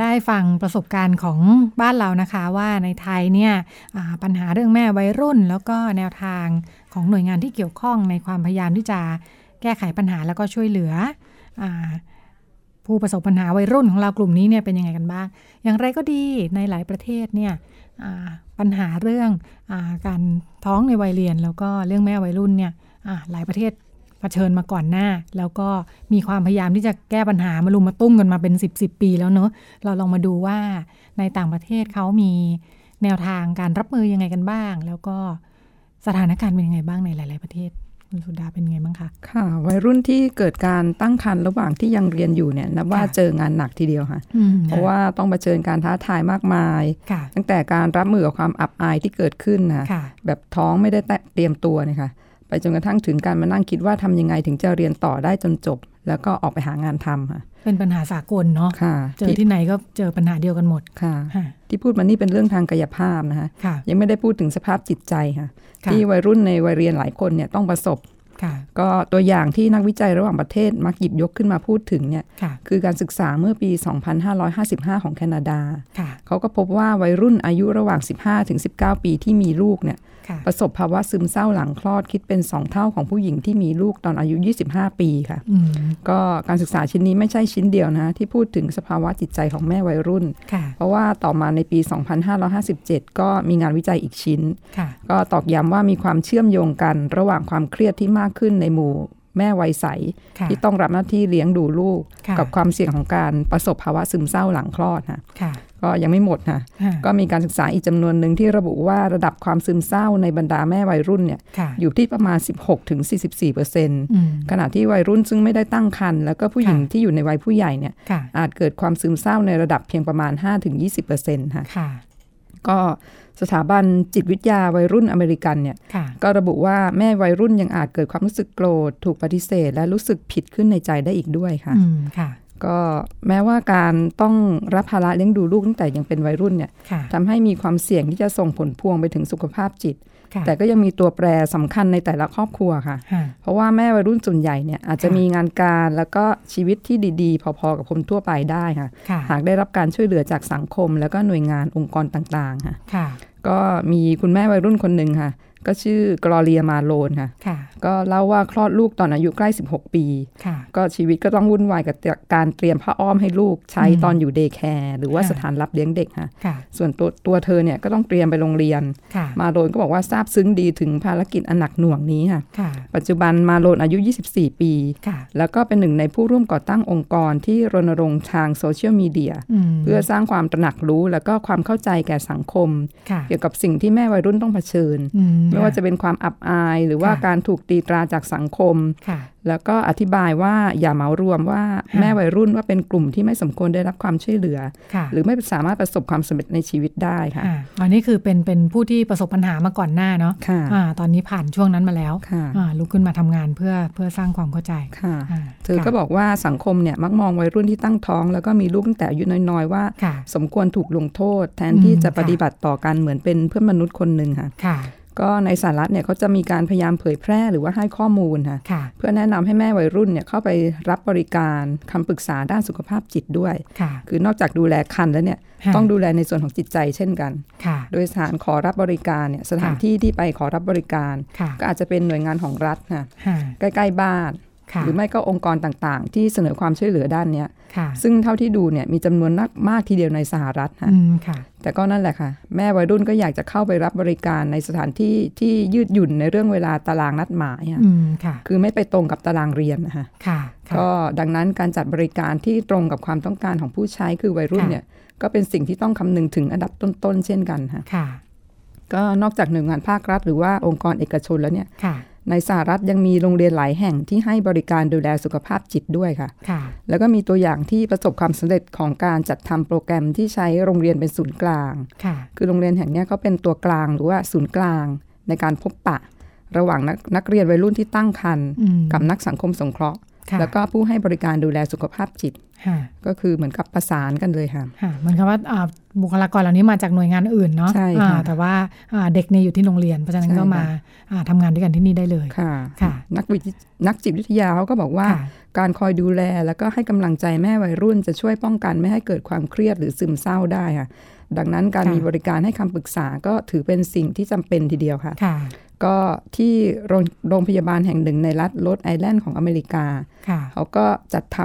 ได้ฟังประสบการณ์ของบ้านเรานะคะว่าในไทยเนี่ยปัญหาเรื่องแม่วัยรุ่น แล้วก็แนวทางของหน่วยงานที่เกี่ยวข้องในความพยายามที่จะ แก้ไขปัญหาแล้วก็ช่วยเหลืออผู้ประสบปัญหาวัยรุ่นของเรากลุ่มนี้เนี่ยเป็นยังไงกันบ้าง อย่างไรก็ดีในหลายประเทศเนี่ยปัญหาเรื่องอการท้องในวัยเรียน แล้วก็เรื่องแม่วัยรุ่นเนี่ยหลายประเทศเผชิญมาก่อนหน้า แล้วก็มีความพยายามที่จะแก้ปัญหามาลุมมาตุ้มกันมาเป็น 10บสปีแล้วเนอะเราลองมาดูว่าในต่างประเทศเขามีแนวทางการรับมือยังไงกันบ้าง แล้วก็สถานการณ์เป็นยังไงบ้างในหลาย ๆประเทศ คุณสุดาเป็นไงบ้างคะ ค่ะ วัยรุ่นที่เกิดการตั้งครรภ์ระหว่างที่ยังเรียนอยู่เนี่ยนับว่าเจองานหนักทีเดียวค่ะ เพราะว่าต้องเผชิญการท้าทายมากมาย ตั้งแต่การรับมือกับความอับอายที่เกิดขึ้นนะแบบท้องไม่ได้เตรียมตัวเนี่ยค่ะไปจนกระทั่งถึงการมานั่งคิดว่าทำยังไงถึงจะเรียนต่อได้จนจบ แล้วก็ออกไปหางานทำค่ะ เป็นปัญหาสากลเนาะะเจอที่ไหนก็เจอปัญหาเดียวกันหมดค่ะ ที่พูดมานี่เป็นเรื่องทางกายภาพนะคะยังไม่ได้พูดถึงสภาพจิตใจค่ะที่วัยรุ่นในวัยเรียนหลายคนเนี่ยต้องประสบก็ตัวอย่างที่นักวิจัยระหว่างประเทศมักหยิบยกขึ้นมาพูดถึงเนี่ยคือการศึกษาเมื่อปี 2555 ของแคนาดา เขาก็พบว่าวัยรุ่นอายุระหว่าง 15-19 ปีที่มีลูกเนี่ย ประสบภาวะซึมเศร้าหลังคลอดคิดเป็นสองเท่าของผู้หญิงที่มีลูกตอนอายุ 25 ปีค่ะ ก็การศึกษาชิ้นนี้ไม่ใช่ชิ้นเดียวนะ ที่พูดถึงสภาวะจิตใจของแม่วัยรุ่น เพราะว่าต่อมาในปี 2557 ก็มีงานวิจัยอีกชิ้น ก็ตอกย้ำว่ามีความเชื่อมโยงกันระหว่างความเครียดที่มากขึ้นในหมู่แม่วัยใส ที่ต้องรับหน้าที่เลี้ยงดูลูก กับความเสี่ยงของการประสบภาวะซึมเศร้าหลังคลอดค่ะ ก็ยังไม่หมดค่ะ ก็มีการศึกษาอีกจำนวนหนึ่งที่ระบุว่าระดับความซึมเศร้าในบรรดาแม่วัยรุ่นเนี่ยอยู่ที่ประมาณ 16ถึง44เปอร์เซ็นต์ขณะที่วัยรุ่นซึ่งไม่ได้ตั้งครรภ์แล้วก็ผู้หญิงที่อยู่ในวัยผู้ใหญ่เนี่ยอาจเกิดความซึมเศร้าในระดับเพียงประมาณ5ถึง20เปอร์เซ็นต์ค่ะก็สถาบันจิตวิทยาวัยรุ่นอเมริกันเนี่ยก็ระบุว่าแม่วัยรุ่นยังอาจเกิดความรู้สึกโกรธ ถูกปฏิเสธ และรู้สึกผิดขึ้นในใจได้อีกด้วยค่ะ ก็แม้ว่าการต้องรับภาระเลี้ยงดูลูกตั้งแต่ยังเป็นวัยรุ่นเนี่ยทำให้มีความเสี่ยงที่จะส่งผลพวงไปถึงสุขภาพจิต แต่ก็ยังมีตัวแปรสำคัญในแต่ละครอบครัวค่ะ เพราะว่าแม่วัยรุ่นส่วนใหญ่เนี่ยอาจจะมีงานการแล้วก็ชีวิตที่ดีๆ พอๆกับคนทั่วไปได้ค่ะ หากได้รับการช่วยเหลือจากสังคม แล้วก็หน่วยงานองค์กรต่างๆค่ะ ก็มีคุณแม่วัยรุ่นคนหนึ่งค่ะ ก็ชื่อ Gloria Malone ค่ะ ก็เล่าว่าคลอดลูกตอนอายุใกล้ 16 ปี ก็ชีวิตก็ต้องวุ่นวายกับการเตรียมผ้าอ้อมให้ลูกใช้ตอนอยู่ day care หรือว่าสถานรับเลี้ยงเด็กค่ะ ส่วนตัวตัวเธอเนี่ยก็ต้องเตรียมไปโรงเรียน มาโลนก็บอกว่าซาบซึ้งดีถึงภารกิจอันหนักหน่วงนี้ค่ะ ปัจจุบันมาโลนอายุ 24 ปี แล้วก็เป็นหนึ่งในผู้ร่วมก่อตั้งองค์กรที่รณรงค์ทางโซเชียลมีเดียเพื่อสร้างความตระหนักรู้แล้วก็ความเข้าใจแก่สังคม เกี่ยวกับสิ่งที่แม่วัยรุ่นต้องเผชิญไม่ว่าจะเป็นความอับอาย หรือว่าการถูกตีตราจากสังคม แล้วก็อธิบายว่าอย่าเหมารวมว่าแม่วัยรุ่นว่าเป็นกลุ่มที่ไม่สมควรได้รับความช่วยเหลือ หรือไม่สามารถประสบความสำเร็จในชีวิตได้ค่ะอันนี้คือเป็นเป็นผู้ที่ประสบปัญหามาก่อนหน้าเนาะะตอนนี้ผ่านช่วงนั้นมาแล้วลุกขึ้นมาทำงานเพื่อเพื่อสร้างความเข้าใจค่ะเธอก็บอกว่าสังคมเนี่ยมักมองวัยรุ่นที่ตั้งท้อง แล้วก็มีลูกตั้งแต่อายุน้อยๆ ว่า สมควรถูกลงโทษ แทนที่จะปฏิบัติต่อกันเหมือนเป็นเพื่อนมนุษย์คนหนึ่งค่ะ ก็ในสหรัฐเนี่ยเขาจะมีการพยายามเผยแพร่หรือว่าให้ข้อมูลค่ะเพื่อแนะนำให้แม่วัยรุ่นเนี่ยเข้าไปรับบริการคำปรึกษาด้านสุขภาพจิตด้วยคือนอกจากดูแลคันแล้วเนี่ยต้องดูแลในส่วนของจิตใจเช่นกันโดยสถานขอรับบริการเนี่ยสถานที่ที่ไปขอรับบริการ ก็อาจจะเป็นหน่วยงานของรัฐนะใกล้ ๆ บ้าน หรือไม่ก็องค์กรต่างๆ ที่เสนอความช่วยเหลือด้านนี้ ซึ่งเท่าที่ดูเนี่ยมีจำนวนนักมากทีเดียวในสหรัฐค่ะ แต่ก็นั่นแหละค่ะ แม่วัยรุ่นก็อยากจะเข้าไปรับบริการในสถานที่ที่ยืดหยุ่นในเรื่องเวลาตารางนัดหมายค่ะ คือไม่ไปตรงกับตารางเรียนนะคะก็ดังนั้นการจัดบริการที่ตรงกับความต้องการของผู้ใช้คือวัยรุ่นเนี่ยก็เป็นสิ่งที่ต้องคำนึงถึงอันดับต้นๆเช่นกันค่ะก็นอกจากหน่วยงานภาครัฐ หรือว่าองค์กรเอกชนแล้วเนี่ย ในสหรัฐยังมีโรงเรียนหลายแห่งที่ให้บริการดูแลสุขภาพจิตด้วยค่ะค่ะแล้วก็มีตัวอย่างที่ประสบความสำเร็จของการจัดทำโปรแกรมที่ใช้โรงเรียนเป็นศูนย์กลาง ค่ะ คือโรงเรียนแห่งนี้เขาเป็นตัวกลางหรือว่าศูนย์กลาง ในการพบปะ ระหว่างนักนักเรียนวัยรุ่นที่ตั้งครรภ์กับนักสังคมสงเคราะห์ แล้วก็ผู้ให้บริการดูแลสุขภาพจิตก็คือเหมือนกับประสานกันเลยค่ะเหมือนกับว่าบุคลากรเหล่านี้มาจากหน่วยงานอื่นเนาะใช่ค่ะแต่ว่าเด็กเนี่ยอยู่ที่โรงเรียน เพราะฉะนั้นก็มาทำงานด้วยกันที่นี่ได้เลยค่ะค่ะนักวินักจิตวิทยาเขาก็บอกว่า การคอยดูแลแล้วก็ให้กำลังใจแม่วัยรุ่นจะช่วยป้องกันไม่ให้เกิดความเครียดหรือซึมเศร้าได้ค่ะ ดังนั้นการมีบริการให้คำปรึกษาก็ถือเป็นสิ่งที่จำเป็นทีเดียวค่ะก็ที่โรงพยาบาลแห่งหนึ่งในรัฐโรดไอแลนด์ของอเมริกา เขาก็จัดท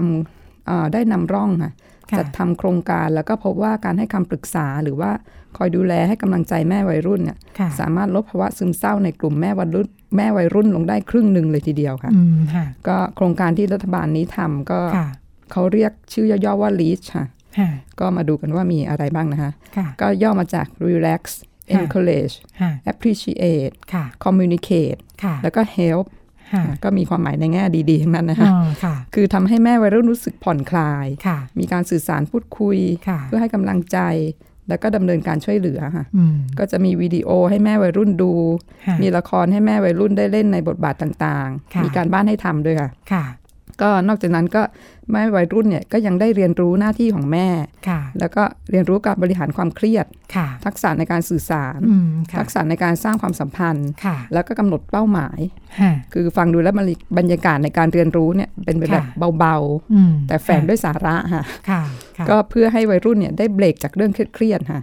ำได้นำร่องค่ะจัดทำโครงการแล้วก็พบว่าการให้คำปรึกษาหรือว่าคอยดูแลให้กำลังใจแม่วัยรุ่นเนี่ยสามารถลดภาวะซึมเศร้าในกลุ่มแม่วัยรุ่นแม่วัยรุ่นลงได้ครึ่งหนึ่งเลยทีเดียวค่ะก็โครงการที่รัฐบาลนี้ทำก็เขาเรียกชื่อย่อๆว่า LEACH ค่ะ ก็มาดูกันว่ามีอะไรบ้างนะคะ ก็ย่อมาจาก relax encourage appreciate communicate แล้วก็ help ก็มีความหมายในแง่ดีๆทั้งนั้นนะคะคือทำให้แม่วัยรุ่นรู้สึกผ่อนคลาย มีการสื่อสารพูดคุย เพื่อให้กำลังใจ แล้วก็ดำเนินการช่วยเหลือค่ะก็จะมีวิดีโอให้แม่วัยรุ่นดู มีละครให้แม่วัยรุ่นได้เล่นในบทบาทต่างๆ มีการบ้านให้ทำด้วยค่ะ ก็นอกจากนั้นก็แม่วัยรุ่นเนี่ยก็ยังได้เรียนรู้หน้าที่ของแม่ แล้วก็เรียนรู้การบริหารความเครียด ทักษะในการสื่อสาร ทักษะในการสร้างความสัมพันธ์ แล้วก็กำหนดเป้าหมาย คือฟังดูแล้วบรรยากาศในการเรียนรู้เนี่ยเป็นแบบเบาๆ แต่แฝงด้วยสาระค่ะก็เพื่อให้วัยรุ่นเนี่ยได้เบรกจากเรื่องเครียดๆค่ะ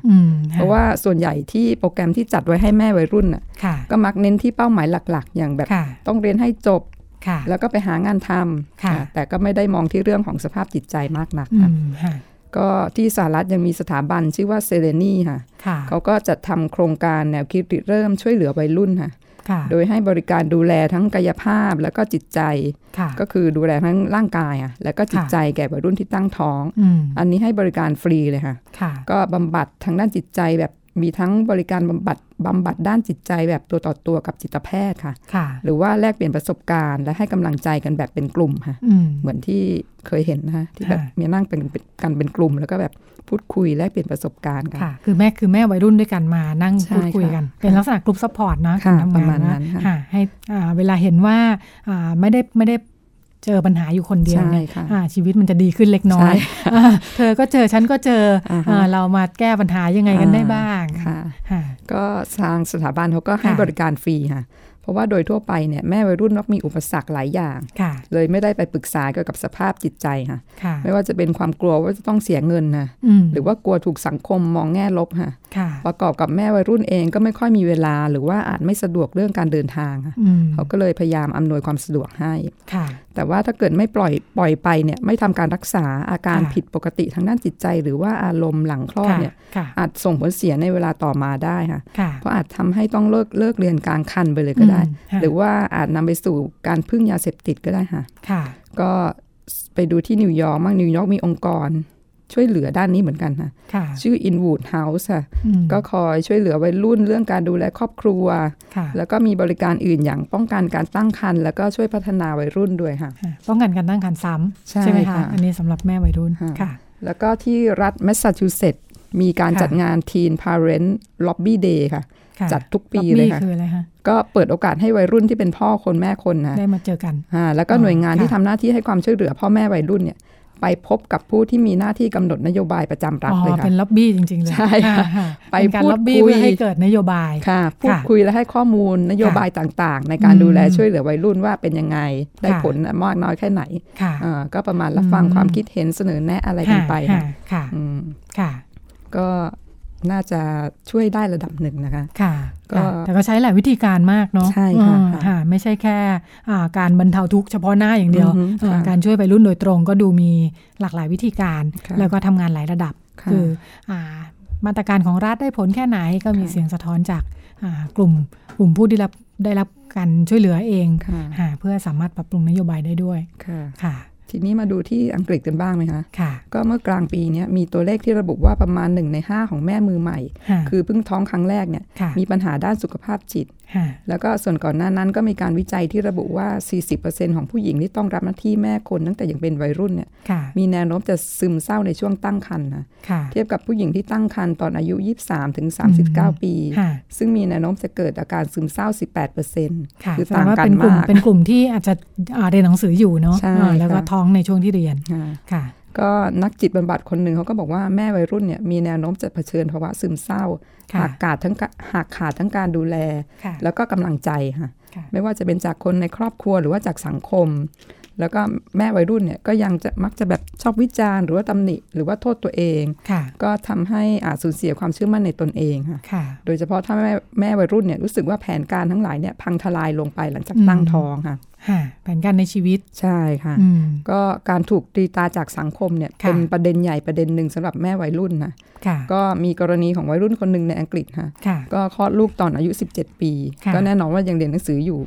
เพราะว่าส่วนใหญ่ที่โปรแกรมที่จัดไว้ให้แม่วัยรุ่นก็มักเน้นที่เป้าหมายหลัก ๆ อย่างแบบต้องเรียนให้จบ แล้วก็ไปหางานทำแต่ก็ไม่ได้มองที่เรื่องของสภาพจิตใจมากนักก็ที่สหรัฐยังมีสถาบันชื่อว่าเซเลนีค่ะ เขาก็จัดทำโครงการแนวคิดเริ่มช่วยเหลือวัยรุ่นค่ะ โดยให้บริการดูแลทั้งกายภาพแล้วก็จิตใจ ก็คือดูแลทั้งร่างกายอะแล้วก็จิตใจแก่วัยรุ่นที่ตั้งท้อง อันนี้ให้บริการฟรีเลยค่ะ ก็บำบัดทางด้านจิตใจแบบ มีทั้งบริการบำบัดบำบัดด้านจิตใจแบบตัวต่อตัวกับจิตแพทย์ค่ะค่ะหรือว่าแลกเปลี่ยนประสบการณ์ และให้กำลังใจกันแบบเป็นกลุ่มค่ะ เหมือนที่เคยเห็นนะคะที่แบบมีนั่งเป็นกันเป็นกลุ่ม แล้วก็แบบพูดคุยแลกเปลี่ยนประสบการณ์กันคือแม่คือแม่วัยรุ่นด้วยกันมานั่งพูดคุยกัน เป็นลักษณะกลุ่ม support นะทำงานนะให้เวลาเห็นว่าไม่ได้ไม่ได้ เจอปัญหาอยู่คนเดียวเนี่ยชีวิตมันจะดีขึ้นเล็กน้อย เธอก็เจอฉันก็เจอเรามาแก้ปัญหายังไงกันได้บ้างก็ทางสถาบันเขาก็ให้บริการฟรีค่ะเพราะว่าโดยทั่วไปเนี่ยแม่วัยรุ่นมักมีอุปสรรคหลายอย่าง เลยไม่ได้ไปปรึกษาเกี่ยวกับสภาพจิตใจค่ะ ไม่ว่าจะเป็นความกลัวว่าจะต้องเสียเงินนะหรือว่ากลัวถูกสังคมมองแง่ลบค่ะ ประกอบกับแม่วัยรุ่นเองก็ไม่ค่อยมีเวลา หรือว่าอาจไม่สะดวกเรื่องการเดินทาง เขาก็เลยพยายามอำนวยความสะดวกให้แต่ว่าถ้าเกิดไม่ปล่อยปล่อยไปเนี่ยไม่ทำการรักษาอาการผิดปกติทางด้านจิตใจ หรือว่าอารมณ์หลังคลอดเนี่ยอาจส่งผลเสียในเวลาต่อมาได้ค่ะเพราะอาจทำให้ต้องเลิกเลิกเรียนกลางคันไปเลยก็ได้ หรือว่าอาจนำไปสู่การพึ่งยาเสพติดก็ได้ค่ะ ก็ไปดูที่นิวยอร์กมั่งนิวยอร์กมีองค์กร ช่วยเหลือด้านนี้เหมือนกันค่ะ ชื่อ Inwood House ค่ะ ก็คอยช่วยเหลือวัยรุ่นเรื่องการดูแลครอบครัว แล้วก็มีบริการอื่นอย่างป้องกันการตั้งครรภ์แล้วก็ช่วยพัฒนาวัยรุ่นด้วยค่ะ ป้องกันการตั้งครรภ์ซ้ำใช่ไหมคะ อันนี้สำหรับแม่วัยรุ่นค่ะ แล้วก็ที่รัฐแมสซาชูเซตส์มีการจัดงาน Teen Parent Lobby Day ค่ะจัดทุกปีเลยค่ะก็เปิดโอกาสให้วัยรุ่นที่เป็นพ่อคนแม่คนนะได้มาเจอกันอ่าแล้วก็หน่วยงานที่ทำหน้าที่ให้ความช่วยเหลือพ่อแม่วัยรุ่นเนี่ย ไปพบกับผู้ที่มีหน้าที่กำหนดนโยบายประจำรัฐเลยค่ะเป็นล็อบบี้จริง ๆ เลยใช่ค่ะไปพูดคุยให้เกิดนโยบายค่ะพูดคุยและให้ข้อมูลนโยบายต่างๆ ในการดูแลช่วยเหลือวัยรุ่นว่าเป็นยังไง ได้ผลมากน้อยแค่ไหนก็ประมาณรับฟังความคิดเห็นเสนอแนะอะไรกันไปค่ะค่ะก็ น่าจะช่วยได้ระดับหนึ่งนะคะ ค่ะ ก็แต่ก็ใช้หลายวิธีการมากเนาะ ใช่ค่ะ ไม่ใช่แค่การบรรเทาทุกข์เฉพาะหน้าอย่างเดียว การช่วยไปรุ่นโดยตรงก็ดูมีหลากหลายวิธีการ แล้วก็ทำงานหลายระดับ คือมาตรการของรัฐได้ผลแค่ไหนก็มีเสียงสะท้อนจากกลุ่มกลุ่มผู้ได้รับได้รับการช่วยเหลือเอง เพื่อสามารถปรับปรุงนโยบายได้ด้วย ค่ะ ทีนี้มาดูที่อังกฤษกันบ้างไหมคะค่ะ ก็เมื่อกลางปีนี้มีตัวเลขที่ระบุว่าประมาณหนึ่งในห้าของแม่มือใหม่ คือเพิ่งท้องครั้งแรกเนี่ยมีปัญหาด้านสุขภาพจิต แล้วก็ส่วนก่อนหน้านั้นก็มีการวิจัยที่ระบุว่า 40%ของผู้หญิงที่ต้องรับหน้าที่แม่คนตั้งแต่ยังเป็นวัยรุ่นเนี่ย มีแนวโน้มจะซึมเศร้าในช่วงตั้งครรภ์นะ เทียบกับผู้หญิงที่ตั้งครรภ์ตอนอายุ 23ถึง39 ปี ซึ่งมีแนวโน้มจะเกิดอาการซึมเศร้า 18%คือต่างกันมากเป็นกลุ่มที่อาจจะเรียนหนังสืออยู่เนาะแล้วก็ท้องในช่วงที่เรียนค่ะ ก็นักจิตบำบัดคนหนึ่งเขาก็บอกว่าแม่วัยรุ่นเนี่ยมีแนวโน้มจะเผชิญภาวะซึมเศร้า หากขาดทั้งหากขาดทั้งการดูแล แล้วก็กำลังใจค่ะไม่ว่าจะเป็นจากคนในครอบครัวหรือว่าจากสังคม แล้วก็แม่วัยรุ่นเนี่ยก็ยังจะมักจะแบบชอบวิจารณ์หรือว่าตำหนิหรือว่าโทษตัวเองก็ทำให้อาจสูญเสียความเชื่อมั่นในตนเองค่ะโดยเฉพาะถ้าแม่แม่วัยรุ่นเนี่ยรู้สึกว่าแผนการทั้งหลายเนี่ยพังทลายลงไปหลังจากตั้งท้องค่ะ แผนการในชีวิตใช่ค่ะ ก็การถูกตีตาจากสังคมเนี่ยเป็นประเด็นใหญ่ประเด็นหนึ่งสำหรับแม่วัยรุ่นนะก็มีกรณีของวัยรุ่นคนหนึ่งในอังกฤษค่ะก็คลอดลูกตอนอายุ 17 ปี ก็แน่นอนว่ายังเรียนหนังสืออยู่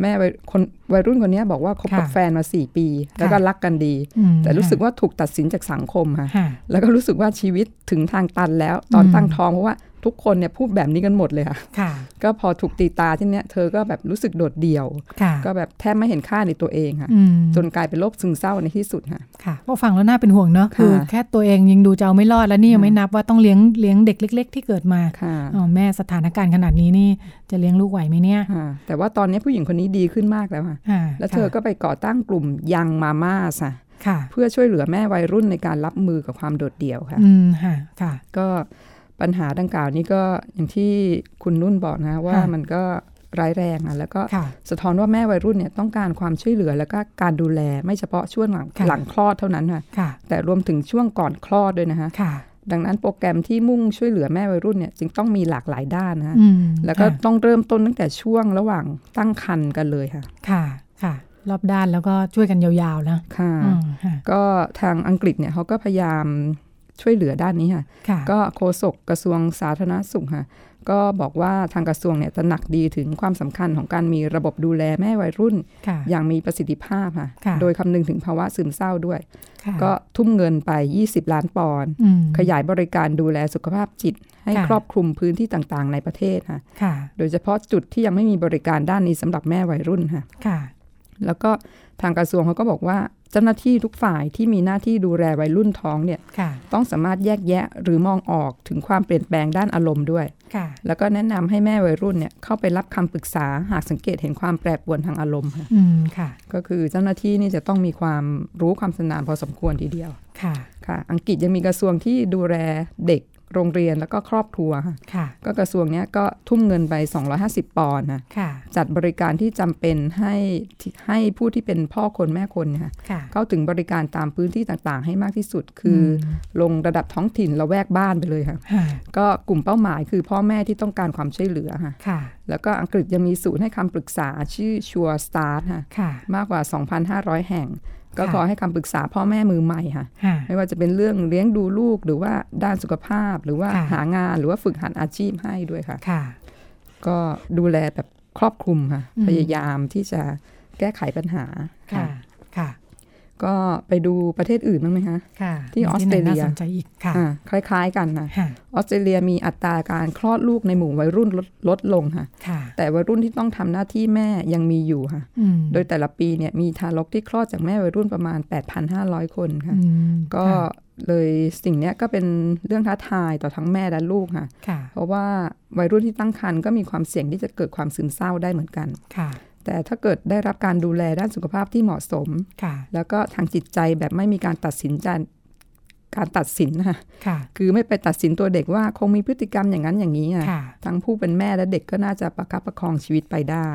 แม่วัยคนวัยรุ่นคนนี้บอกว่าคบกับแฟนมา 4 ปี แล้วก็รักกันดี แต่รู้สึกว่าถูกตัดสินจากสังคมค่ะแล้วก็รู้สึกว่าชีวิตถึงทางตันแล้วตอนตั้งท้องเพราะว่า ทุกคนเนี่ยพูดแบบนี้กันหมดเลยค่ะ ก็พอถูกตีตาที่เนี้ยเธอก็แบบรู้สึกโดดเดี่ยว ก็แบบแทบไม่เห็นค่าในตัวเองค่ะ จนกลายเป็นโรคซึมเศร้าในที่สุดค่ะค่ะพอฟังแล้วน่าเป็นห่วงเนาะคือแค่ตัวเองยังดูจะเอาไม่รอดแล้วนี่ยังไม่นับว่าต้องเลี้ยงเลี้ยงเด็กเล็ก ๆ ที่เกิดมาอ๋อแม่สถานการณ์ขนาดนี้นี่จะเลี้ยงลูกไหวไหมเนี่ยแต่ว่าตอนนี้ผู้หญิงคนนี้ดีขึ้นมากแล้วค่ะ แล้วเธอก็ไปก่อตั้งกลุ่มยังมาม่าค่ะเพื่อช่วยเหลือแม่วัยรุ่นในการรับมือกับความโดดเดี่ยวค่ะ อืมค่ะค่ะก็ ปัญหาดังกล่าวนี้ก็อย่างที่คุณนุ่นบอกนะว่ามันก็ร้ายแรงอะแล้วก็สะท้อนว่าแม่วัยรุ่นเนี่ยต้องการความช่วยเหลือแล้วก็การดูแลไม่เฉพาะช่วงหลังหลังคลอดเท่านั้นค่ะแต่รวมถึงช่วงก่อนคลอดด้วยนะคะดังนั้นโปรแกรมที่มุ่งช่วยเหลือแม่วัยรุ่นเนี่ยจึงต้องมีหลากหลายด้านนะแล้วก็ต้องเริ่มต้นตั้งแต่ช่วงระหว่างตั้งครรภ์กันเลยค่ะ ค่ะ ค่ะ รอบด้านแล้วก็ช่วยกันยาวๆนะ ค่ะ ก็ทางอังกฤษเนี่ยเขาก็พยายาม ช่วยเหลือด้านนี้ค่ะ ก็โฆษกกระทรวงสาธารณสุขค่ะ ก็บอกว่าทางกระทรวงเนี่ยจะหนักดีถึงความสำคัญของการมีระบบดูแลแม่วัยรุ่น อย่างมีประสิทธิภาพค่ะ โดยคำนึงถึงภาวะซึมเศร้าด้วย ก็ทุ่มเงินไป 20 ล้านปอนด์ขยายบริการดูแลสุขภาพจิต ให้ครอบคลุมพื้นที่ต่างๆ ในประเทศค่ะ โดยเฉพาะจุดที่ยังไม่มีบริการด้านนี้สำหรับแม่วัยรุ่นค่ะ แล้วก็ทางกระทรวงเขาก็บอกว่าเจ้าหน้าที่ทุกฝ่ายที่มีหน้าที่ดูแลวัยรุ่นท้องเนี่ยต้องสามารถแยกแยะหรือมองออกถึงความเปลี่ยนแปลงด้านอารมณ์ด้วย แล้วก็แนะนำให้แม่วัยรุ่นเนี่ยเข้าไปรับคำปรึกษาหากสังเกตเห็นความแปรปรวนทางอารมณ์ค่ะก็คือเจ้าหน้าที่นี่จะต้องมีความรู้ความสนานพอสมควรทีเดียวค่ะค่ะ อังกฤษยังมีกระทรวงที่ดูแลเด็ก โรงเรียนแล้วก็ครอบครัวค่ะ ก็กระทรวงนี้ก็ทุ่มเงินไป 250 ปอนด์นะจัดบริการที่จำเป็นให้ให้ผู้ที่เป็นพ่อคนแม่คนเนี่ยเข้าถึงบริการตามพื้นที่ต่างๆ ให้มากที่สุด คือลงระดับท้องถิ่นละแวกบ้านไปเลยค่ะ ก็กลุ่มเป้าหมายคือพ่อแม่ที่ต้องการความช่วยเหลือค่ะแล้วก็อังกฤษยังมีศูนย์ให้คำปรึกษาชื่อชัวร์สตาร์ทค่ะมากกว่า 2,500 แห่ง ก็ขอให้คำปรึกษาพ่อแม่มือใหม่ค่ะ ไม่ว่าจะเป็นเรื่องเลี้ยงดูลูกหรือว่าด้านสุขภาพหรือว่าหางานหรือว่าฝึกหัดอาชีพให้ด้วยค่ะ ก็ดูแลแบบครอบคลุมค่ะ พยายามที่จะแก้ไขปัญหาค่ะค่ะ ก็ไปดูประเทศอื่นบ้างไหมคะที่ออสเตรเลียคล้าย ๆ กันนะออสเตรเลียมีอัตราการคลอดลูกในหมู่วัยรุ่นลดลดลงค่ะแต่วัยรุ่นที่ต้องทำหน้าที่แม่ยังมีอยู่ค่ะ โดยแต่ละปีเนี่ยมีทารกที่คลอดจากแม่วัยรุ่นประมาณ 8,500 คนค่ะ ก็เลยสิ่งนี้ก็เป็นเรื่องท้าทายต่อทั้งแม่และลูกค่ะ เพราะว่าวัยรุ่นที่ตั้งครรภ์ก็มีความเสี่ยงที่จะเกิดความซึมเศร้าได้เหมือนกัน แต่ถ้าเกิดได้รับการดูแลด้านสุขภาพที่เหมาะสมแล้วก็ทางจิตใจแบบไม่มีการตัดสินใจการตัดสินค่ะคือไม่ไปตัดสินตัวเด็กว่าคงมีพฤติกรรมอย่างนั้นอย่างนี้อะทั้งผู้เป็นแม่และเด็กก็น่าจะประคับประคองชีวิตไปได้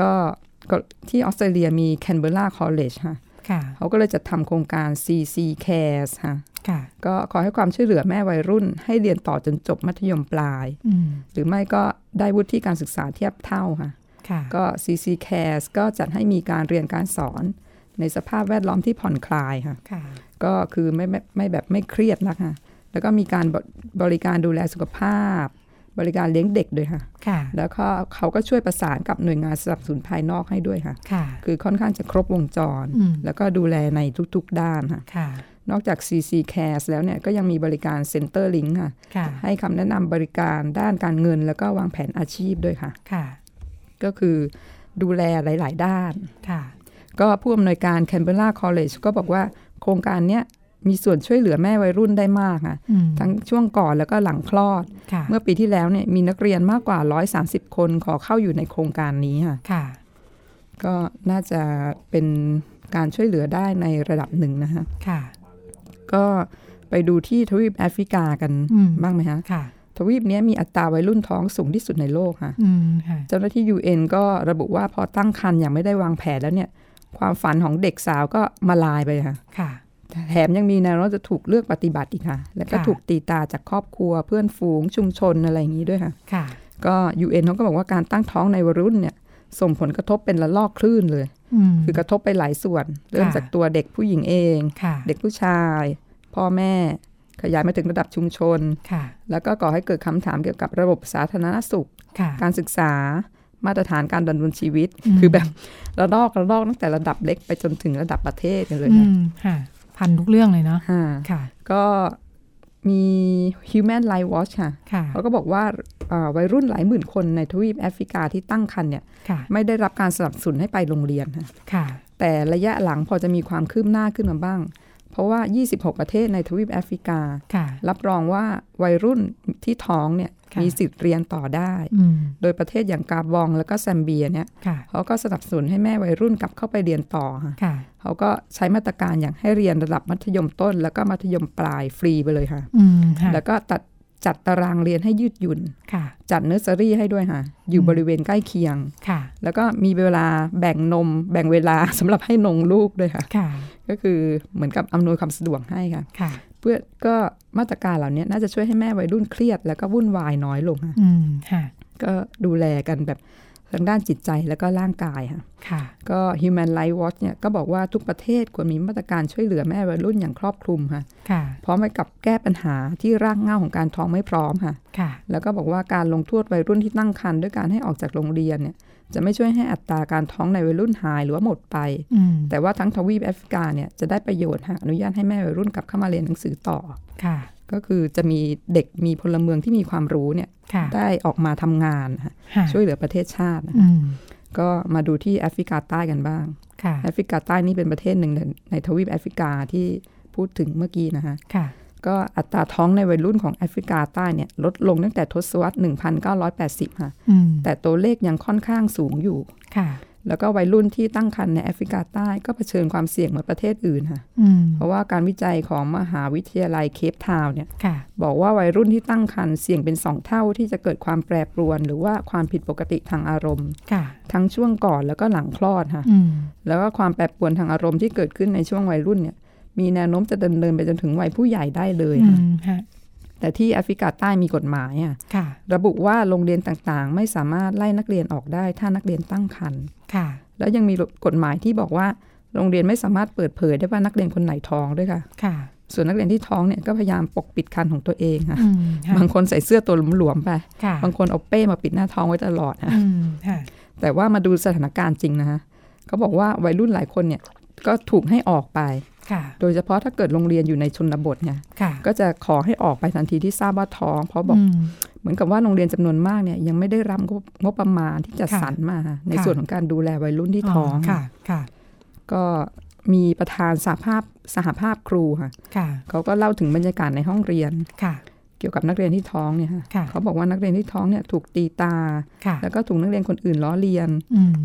ก็ที่ออสเตรเลียมี Canberra College ค่ะเขาก็เลยจะทำโครงการ CC Cares ค่ะก็ขอให้ความช่วยเหลือแม่วัยรุ่น ให้เรียนต่อจนจบมัธยมปลาย หรือไม่ก็ได้วุฒิการศึกษาเทียบเท่าค่ะ ก็ CC Cares ก็จัดให้มีการเรียนการสอนในสภาพแวดล้อมที่ผ่อนคลายค่ะ ก็คือไม่ไม่ไม่แบบไม่เครียดนะคะ แล้วก็มีการบริการดูแลสุขภาพ บริการเลี้ยงเด็กด้วยค่ะ แล้วก็เขาก็ช่วยประสานกับหน่วยงานสนับสนุนภายนอกให้ด้วยค่ะ คือค่อนข้างจะครบวงจร แล้วก็ดูแลในทุกๆด้านค่ะ นอกจาก CC Cares แล้วเนี่ยก็ยังมีบริการ Center Link ค่ะ ให้คำแนะนำบริการด้านการเงิน แล้วก็วางแผนอาชีพด้วยค่ะ ก็คือดูแลหลาย ๆ ด้านก็ผู้อำนวยการ Canberra College ก็บอกว่าโครงการเนี้ยมีส่วนช่วยเหลือแม่วัยรุ่นได้มากค่ะทั้งช่วงก่อนแล้วก็หลังคลอด เมื่อปีที่แล้วเนี่ยมีนักเรียนมากกว่า 130 คนขอเข้าอยู่ในโครงการนี้ค่ะก็น่าจะเป็นการช่วยเหลือได้ในระดับหนึ่งนะคะค่ะ ก็ไปดูที่ทวีปแอฟริกากันบ้างไหมคะค่ะ ทวีปนี้มีอัตราวัยรุ่นท้องสูงที่สุดในโลกค่ะเจ้าหน้าที่ UN ก็ระบุว่าพอตั้งครรภ์อย่างไม่ได้วางแผนแล้วเนี่ย ความฝันของเด็กสาวก็มาลายไปค่ะค่ะ แถมยังมีแนวโน้มจะถูกเลือกปฏิบัติอีกค่ะ แล้วก็ถูกตีตาจากครอบครัวเพื่อนฝูงชุมชนอะไรอย่างนี้ด้วยค่ะค่ะ ก็ยูเอ็นเขาก็บอกว่าการตั้งท้องในวัยรุ่นเนี่ย ส่งผลกระทบเป็นละลอกคลื่นเลย คือกระทบไปหลายส่วน เริ่มจากตัวเด็กผู้หญิงเอง เด็กผู้ชาย พ่อแม่ ขยายมาถึงระดับชุมชน แล้วก็ก่อให้เกิดคำถามเกี่ยวกับระบบสาธารณสุข การศึกษามาตรฐานการดำเนินชีวิต คือแบบระลอกระลอกตั้งแต่ระดับเล็กไปจนถึงระดับประเทศเลยนะพันทุกเรื่องเลยเนาะค่ะ ก็มี Human Rights Watch ค่ะเขาก็บอกว่าวัยรุ่นหลายหมื่นคนในทวีปแอฟริกาที่ตั้งครรภ์เนี่ย ไม่ได้รับการสนับสนุนให้ไปโรงเรียนค่ะ แต่ระยะหลังพอจะมีความคืบหน้าขึ้นมาบ้าง เพราะว่า 26 ประเทศในทวีปแอฟริกา รับรองว่าวัยรุ่นที่ท้องเนี่ยมีสิทธิ์เรียนต่อได้ โดยประเทศอย่างกาบองแล้วก็แซมเบียเนี่ยเขาก็สนับสนุนให้แม่วัยรุ่นกลับเข้าไปเรียนต่อ เขาก็ใช้มาตรการอย่างให้เรียนระดับมัธยมต้น แล้วก็มัธยมปลายฟรีไปเลยค่ะ แล้วก็ตัดจัดตารางเรียนให้ยืดหยุ่น จัดเนอร์เซอรี่ให้ด้วยค่ะ อยู่บริเวณใกล้เคียง แล้วก็มีเวลาแบ่งนม แบ่งเวลาสำหรับให้นงลูกด้วยค่ะ ก็คือเหมือนกับอำนวยความสะดวกให้ค่ะ เพื่อก็มาตรการเหล่านี้น่าจะช่วยให้แม่วัยรุ่นเครียด แล้วก็วุ่นวายน้อยลงค่ะก็ดูแลกันแบบทางด้านจิตใจแล้วก็ร่างกายค่ะค่ะก็ Human Rights Watch เนี่ยก็บอกว่าทุกประเทศควรมีมาตรการช่วยเหลือแม่วัยรุ่นอย่างครอบคลุมค่ะค่ะพร้อมไปกับแก้ปัญหาที่รากเหง้าของการท้องไม่พร้อมค่ะค่ะ แล้วก็บอกว่าการลงโทษวัยรุ่นที่ตั้งครรภ์ด้วยการให้ออกจากโรงเรียนเนี่ย จะไม่ช่วยให้อัตราการท้องในวัยรุ่นหายหรือว่าหมดไป แต่ว่าทั้งทวีปแอฟริกาเนี่ยจะได้ประโยชน์หากอนุญาตให้แม่วัยรุ่นกลับเข้ามาเรียนหนังสือต่อค่ะ ก็คือจะมีเด็กมีพลเมืองที่มีความรู้เนี่ยได้ออกมาทำงาน ช่วยเหลือประเทศชาตินะคะก็มาดูที่แอฟริกาใต้กันบ้างแอฟริกาใต้นี่เป็นประเทศหนึ่งในทวีปแอฟริกาที่พูดถึงเมื่อกี้นะคะ ก็อัตราท้องในวัยรุ่นของแอฟริกาใต้เนี่ยลดลงตั้งแต่ทศวรรษ 1980 ค่ะ แต่ตัวเลขยังค่อนข้างสูงอยู่ค่ะ แล้วก็วัยรุ่นที่ตั้งครรภ์ในแอฟริกาใต้ก็เผชิญความเสี่ยงเหมือนประเทศอื่นค่ะ เพราะว่าการวิจัยของมหาวิทยาลัยเคปทาวน์เนี่ยบอกว่าวัยรุ่นที่ตั้งครรภ์เสี่ยงเป็นสองเท่าที่จะเกิดความแปรปรวน หรือว่าความผิดปกติทางอารมณ์ทั้งช่วงก่อนแล้วก็หลังคลอดค่ะ แล้วก็ความแปรปรวนทางอารมณ์ที่เกิดขึ้นในช่วงวัยรุ่นเนี่ย มีแนวโน้มจะดำเนินไปจนถึงวัยผู้ใหญ่ได้เลยค่ะแต่ที่แอฟริกาใต้มีกฎหมายอะระบุว่าโรงเรียนต่างๆ ไม่สามารถไล่นักเรียนออกได้ถ้านักเรียนตั้งครรภ์แล้วยังมีกฎหมายที่บอกว่า โรงเรียนไม่สามารถเปิดเผยได้ว่านักเรียนคนไหนท้องด้วยค่ะค่ะ ส่วนนักเรียนที่ท้องเนี่ยก็พยายามปกปิดคันของตัวเองค่ะ บางคนใส่เสื้อตัวหลวมๆไป บางคนเอาเป้มาปิดหน้าท้องไว้ตลอดนะแต่ว่ามาดูสถานการณ์จริงนะคะเขาบอกว่าวัยรุ่นหลายคนเนี่ยก็ถูกให้ออกไป โดยเฉพาะถ้าเกิดโรงเรียนอยู่ในชนบทเนี่ยก็จะขอให้ออกไปทันทีที่ทราบว่าท้อง เพราะบอกเหมือนกับว่าโรงเรียนจำนวนมากเนี่ยยังไม่ได้รับงบประมาณที่จะสรรมา ในส่วนของการดูแลวัยรุ่นที่ท้องค่ะก็มีประธานสหภาพสหภาพครูค่ะเขาก็เล่าถึงบรรยากาศในห้องเรียนค่ะ เกี่ยวกับนักเรียนที่ท้องเนี่ยค่ะเขาบอกว่านักเรียนที่ท้องเนี่ยถูกตีตา แล้วก็ถูกนักเรียนคนอื่นล้อเลียน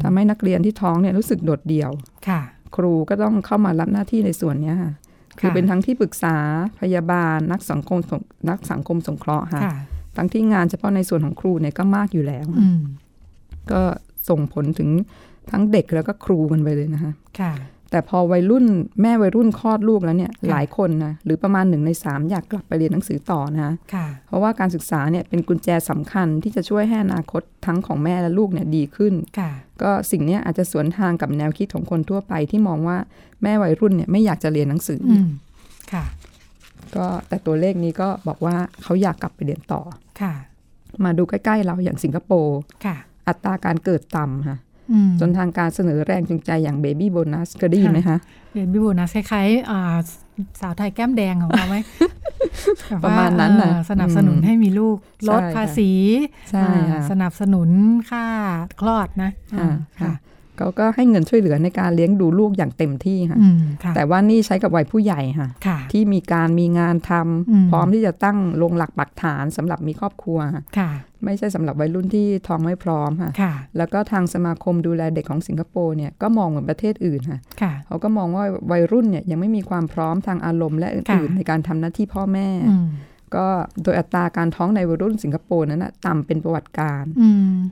ทำให้นักเรียนที่ท้องเนี่ยรู้สึกโดดเดี่ยวค่ะ ครูก็ต้องเข้ามารับหน้าที่ในส่วนนี้ค่ะ คือเป็นทั้งที่ปรึกษาพยาบาลนักสังคมนักสังคมสงเคราะห์ค่ะ ทั้งที่งานเฉพาะในส่วนของครูเนี่ยก็มากอยู่แล้วก็ส่งผลถึงทั้งเด็กแล้วก็ครูกันไปเลยนะคะค่ะ แต่พอวัยรุ่นแม่วัยรุ่นคลอดลูกแล้วเนี่ยหลายคนนะหรือประมาณหนึ่งในสามอยากกลับไปเรียนหนังสือต่อนะเพราะว่าการศึกษาเนี่ยเป็นกุญแจสำคัญที่จะช่วยให้อนาคตทั้งของแม่และลูกเนี่ยดีขึ้น ก็สิ่งนี้อาจจะสวนทางกับแนวคิดของคนทั่วไปที่มองว่าแม่วัยรุ่นเนี่ยไม่อยากจะเรียนหนังสือค่ะ ก็แต่ตัวเลขนี้ก็บอกว่าเขาอยากกลับไปเรียนต่อค่ะ มาดูใกล้ๆเราอย่างสิงคโปร์อัตราการเกิดต่ำค่ะ จนทางการเสนอแรงจูงใจอย่างเบบี้โบนัสก็ได้ยินไหมคะเบบี้โบนัสคล้ายๆสาวไทยแก้มแดงของเราไหมประมาณนั้นนะสนับสนุนให้มีลูกลดภาษีสนับสนุนค่าคลอดนะค่ะเขาก็ให้เงินช่วยเหลือในการเลี้ยงดูลูกอย่างเต็มที่ค่ะ แต่ว่านี่ใช้กับวัยผู้ใหญ่ค่ะ ที่มีการมีงานทำพร้อมที่จะตั้งลงหลักปักฐานสำหรับมีครอบครัวค่ะ ไม่ใช่สำหรับวัยรุ่นที่ท้องไม่พร้อมค่ะ แล้วก็ทางสมาคมดูแลเด็กของสิงคโปร์เนี่ยก็มองเหมือนประเทศอื่นค่ะ เขาก็มองว่าวัยรุ่นเนี่ยยังไม่มีความพร้อมทางอารมณ์และอื่นๆในการทำหน้าที่พ่อแม่ ก็โดยอัตราการท้องในวัยรุ่นสิงคโปร์นั้นนะต่ำเป็นประวัติการ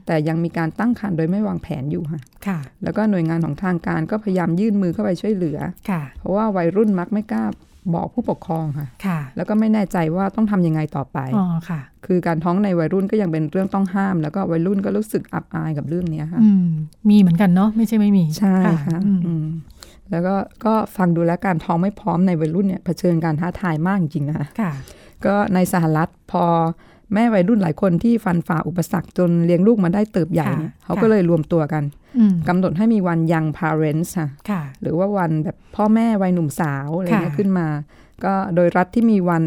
แต่ยังมีการตั้งครรภ์โดยไม่วางแผนอยู่ค่ะค่ะแล้วก็หน่วยงานของทางการก็พยายามยื่นมือเข้าไปช่วยเหลือค่ะเพราะว่าวัยรุ่นมักไม่กล้า บอกผู้ปกครองค่ะค่ะ แล้วก็ไม่แน่ใจว่าต้องทํำยังไงต่อไปอ๋อค่ะ คือการท้องในวัยรุ่นก็ยังเป็นเรื่องต้องห้าม แล้วก็วัยรุ่นก็รู้สึกอับอายกับเรื่องนี้ค่ะมีเหมือนกันเนาะไม่ใช่ไม่มีใช่ค่ะแล้วก็ก็ฟังดูแลการท้องไม่พร้อมในวัยรุ่นเนี่ยเผชิญการท้าทายมากจริงนะคะก็ในสหรัฐพอ แม่วัยรุ่นหลายคนที่ฟันฝ่าอุปสรรคจนเลี้ยงลูกมาได้เติบใหญ่เนี่ยเขาก็เลยรวมตัวกันกำหนดให้มีวันยัง parents ค่ะ หรือว่าวันแบบพ่อแม่วัยหนุ่มสาวอะไรเงี้ยขึ้นมา ก็โดยรัฐที่มีวัน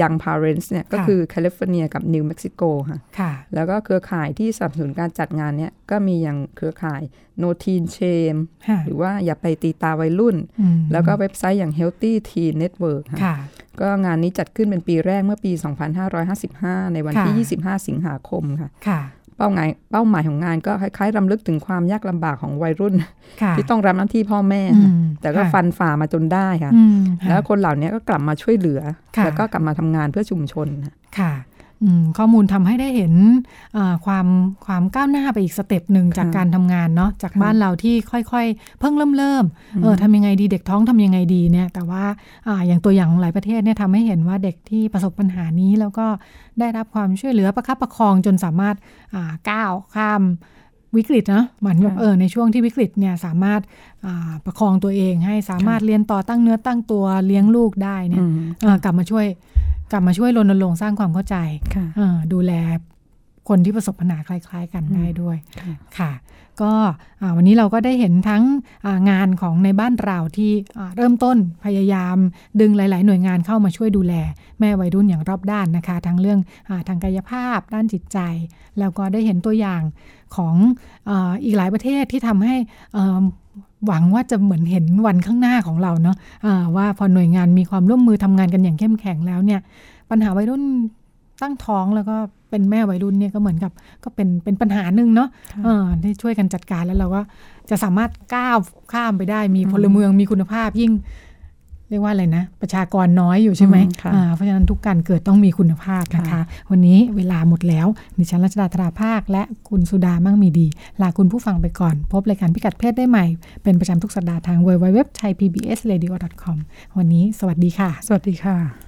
ยัง parents เนี่ยก็คือแคลิฟอร์เนียกับนิวเม็กซิโกค่ะ แล้วก็เครือข่ายที่สนับสนุนการจัดงานเนี่ยก็มีอย่างเครือข่าย No Teen Shame หรือว่าอย่าไปตีตาวัยรุ่น แล้วก็เว็บไซต์อย่าง Healthy Teen Network ค่ะ ก็งานนี้จัดขึ้นเป็นปีแรกเมื่อปี 2555 ในวันที่ 25 สิงหาคมค่ะค่ะเป้าหมายเป้าหมายของงานก็คล้ายๆรำลึกถึงความยากลำบากของวัยรุ่น ที่ต้องรับหน้าที่พ่อแม่ แต่ก็ฟันฝ่ามาจนได้ค่ะ แล้วคนเหล่านี้ก็กลับมาช่วยเหลือ แล้วก็กลับมาทำงานเพื่อชุมชนค่ะ ข้อมูลทำให้ได้เห็นความความก้าวหน้าไปอีก step หนึ่งจากการทำงานเนาะจากบ้านเราที่ค่อยๆ เพิ่งเริ่มเริ่มเออทำยังไงดีเด็กท้องทำยังไงดีเนี่ยแต่ว่าออย่างตัวอย่างหลายประเทศเนี่ยทำให้เห็นว่าเด็กที่ประสบปัญหานี้แล้วก็ได้รับความช่วยเหลือประคับประคองจนสามารถก้าวข้าม วิกฤตนะเหมือนแบบเออในช่วงที่วิกฤตเนี่ยสามารถประคองตัวเองให้สามารถเรียนต่อตั้งเนื้อตั้งตัวเลี้ยงลูกได้เนี่ยกลับมาช่วยกลับมาช่วยรณรงค์สร้างความเข้าใจดูแล คนที่ประสบปัญหาคล้าย ๆ กันได้ด้วยค่ะ ก็วันนี้เราก็ได้เห็นทั้งงานของในบ้านเราที่เริ่มต้นพยายามดึงหลาย ๆ หน่วยงานเข้ามาช่วยดูแล แม่วัยรุ่นอย่างรอบด้านนะคะ ทั้งเรื่องอทางกายภาพ ด้านจิตใจ แล้วก็ได้เห็นตัวอย่างของออีกหลายประเทศที่ทำให้หวังว่าจะเหมือนเห็นวันข้างหน้าของเราเนาะะว่าพอหน่วยงานมีความร่วมมือทำงานกันอย่างเข้มแข็งแล้วเนี่ยปัญหาวัยรุ่นตั้งท้องแล้วก็ เป็นแม่วัยรุ่นเนี่ยก็เหมือนกับก็เป็นเป็นปัญหาหนึ่งเนาะที่ช่วยกันจัดการแล้วเราก็จะสามารถก้าวข้ามไปได้มีพลเมืองมีคุณภาพยิ่ง เรียกว่าอะไรนะ ประชากรน้อยอยู่ใช่ไหมเพราะฉะนั้นทุกการเกิดต้องมีคุณภาพนะคะ วันนี้เวลาหมดแล้วดิฉันรัชดาธราภาค และคุณสุดามั่งมีดี ลาคุณผู้ฟังไปก่อน พบรายการพิกัดเพศได้ใหม่ เป็นประจำทุกสัปดาห์ทาง w w w t h a i p b s r a d i o c o m วันนี้ สวัสดีค่ะ สวัสดีค่ะ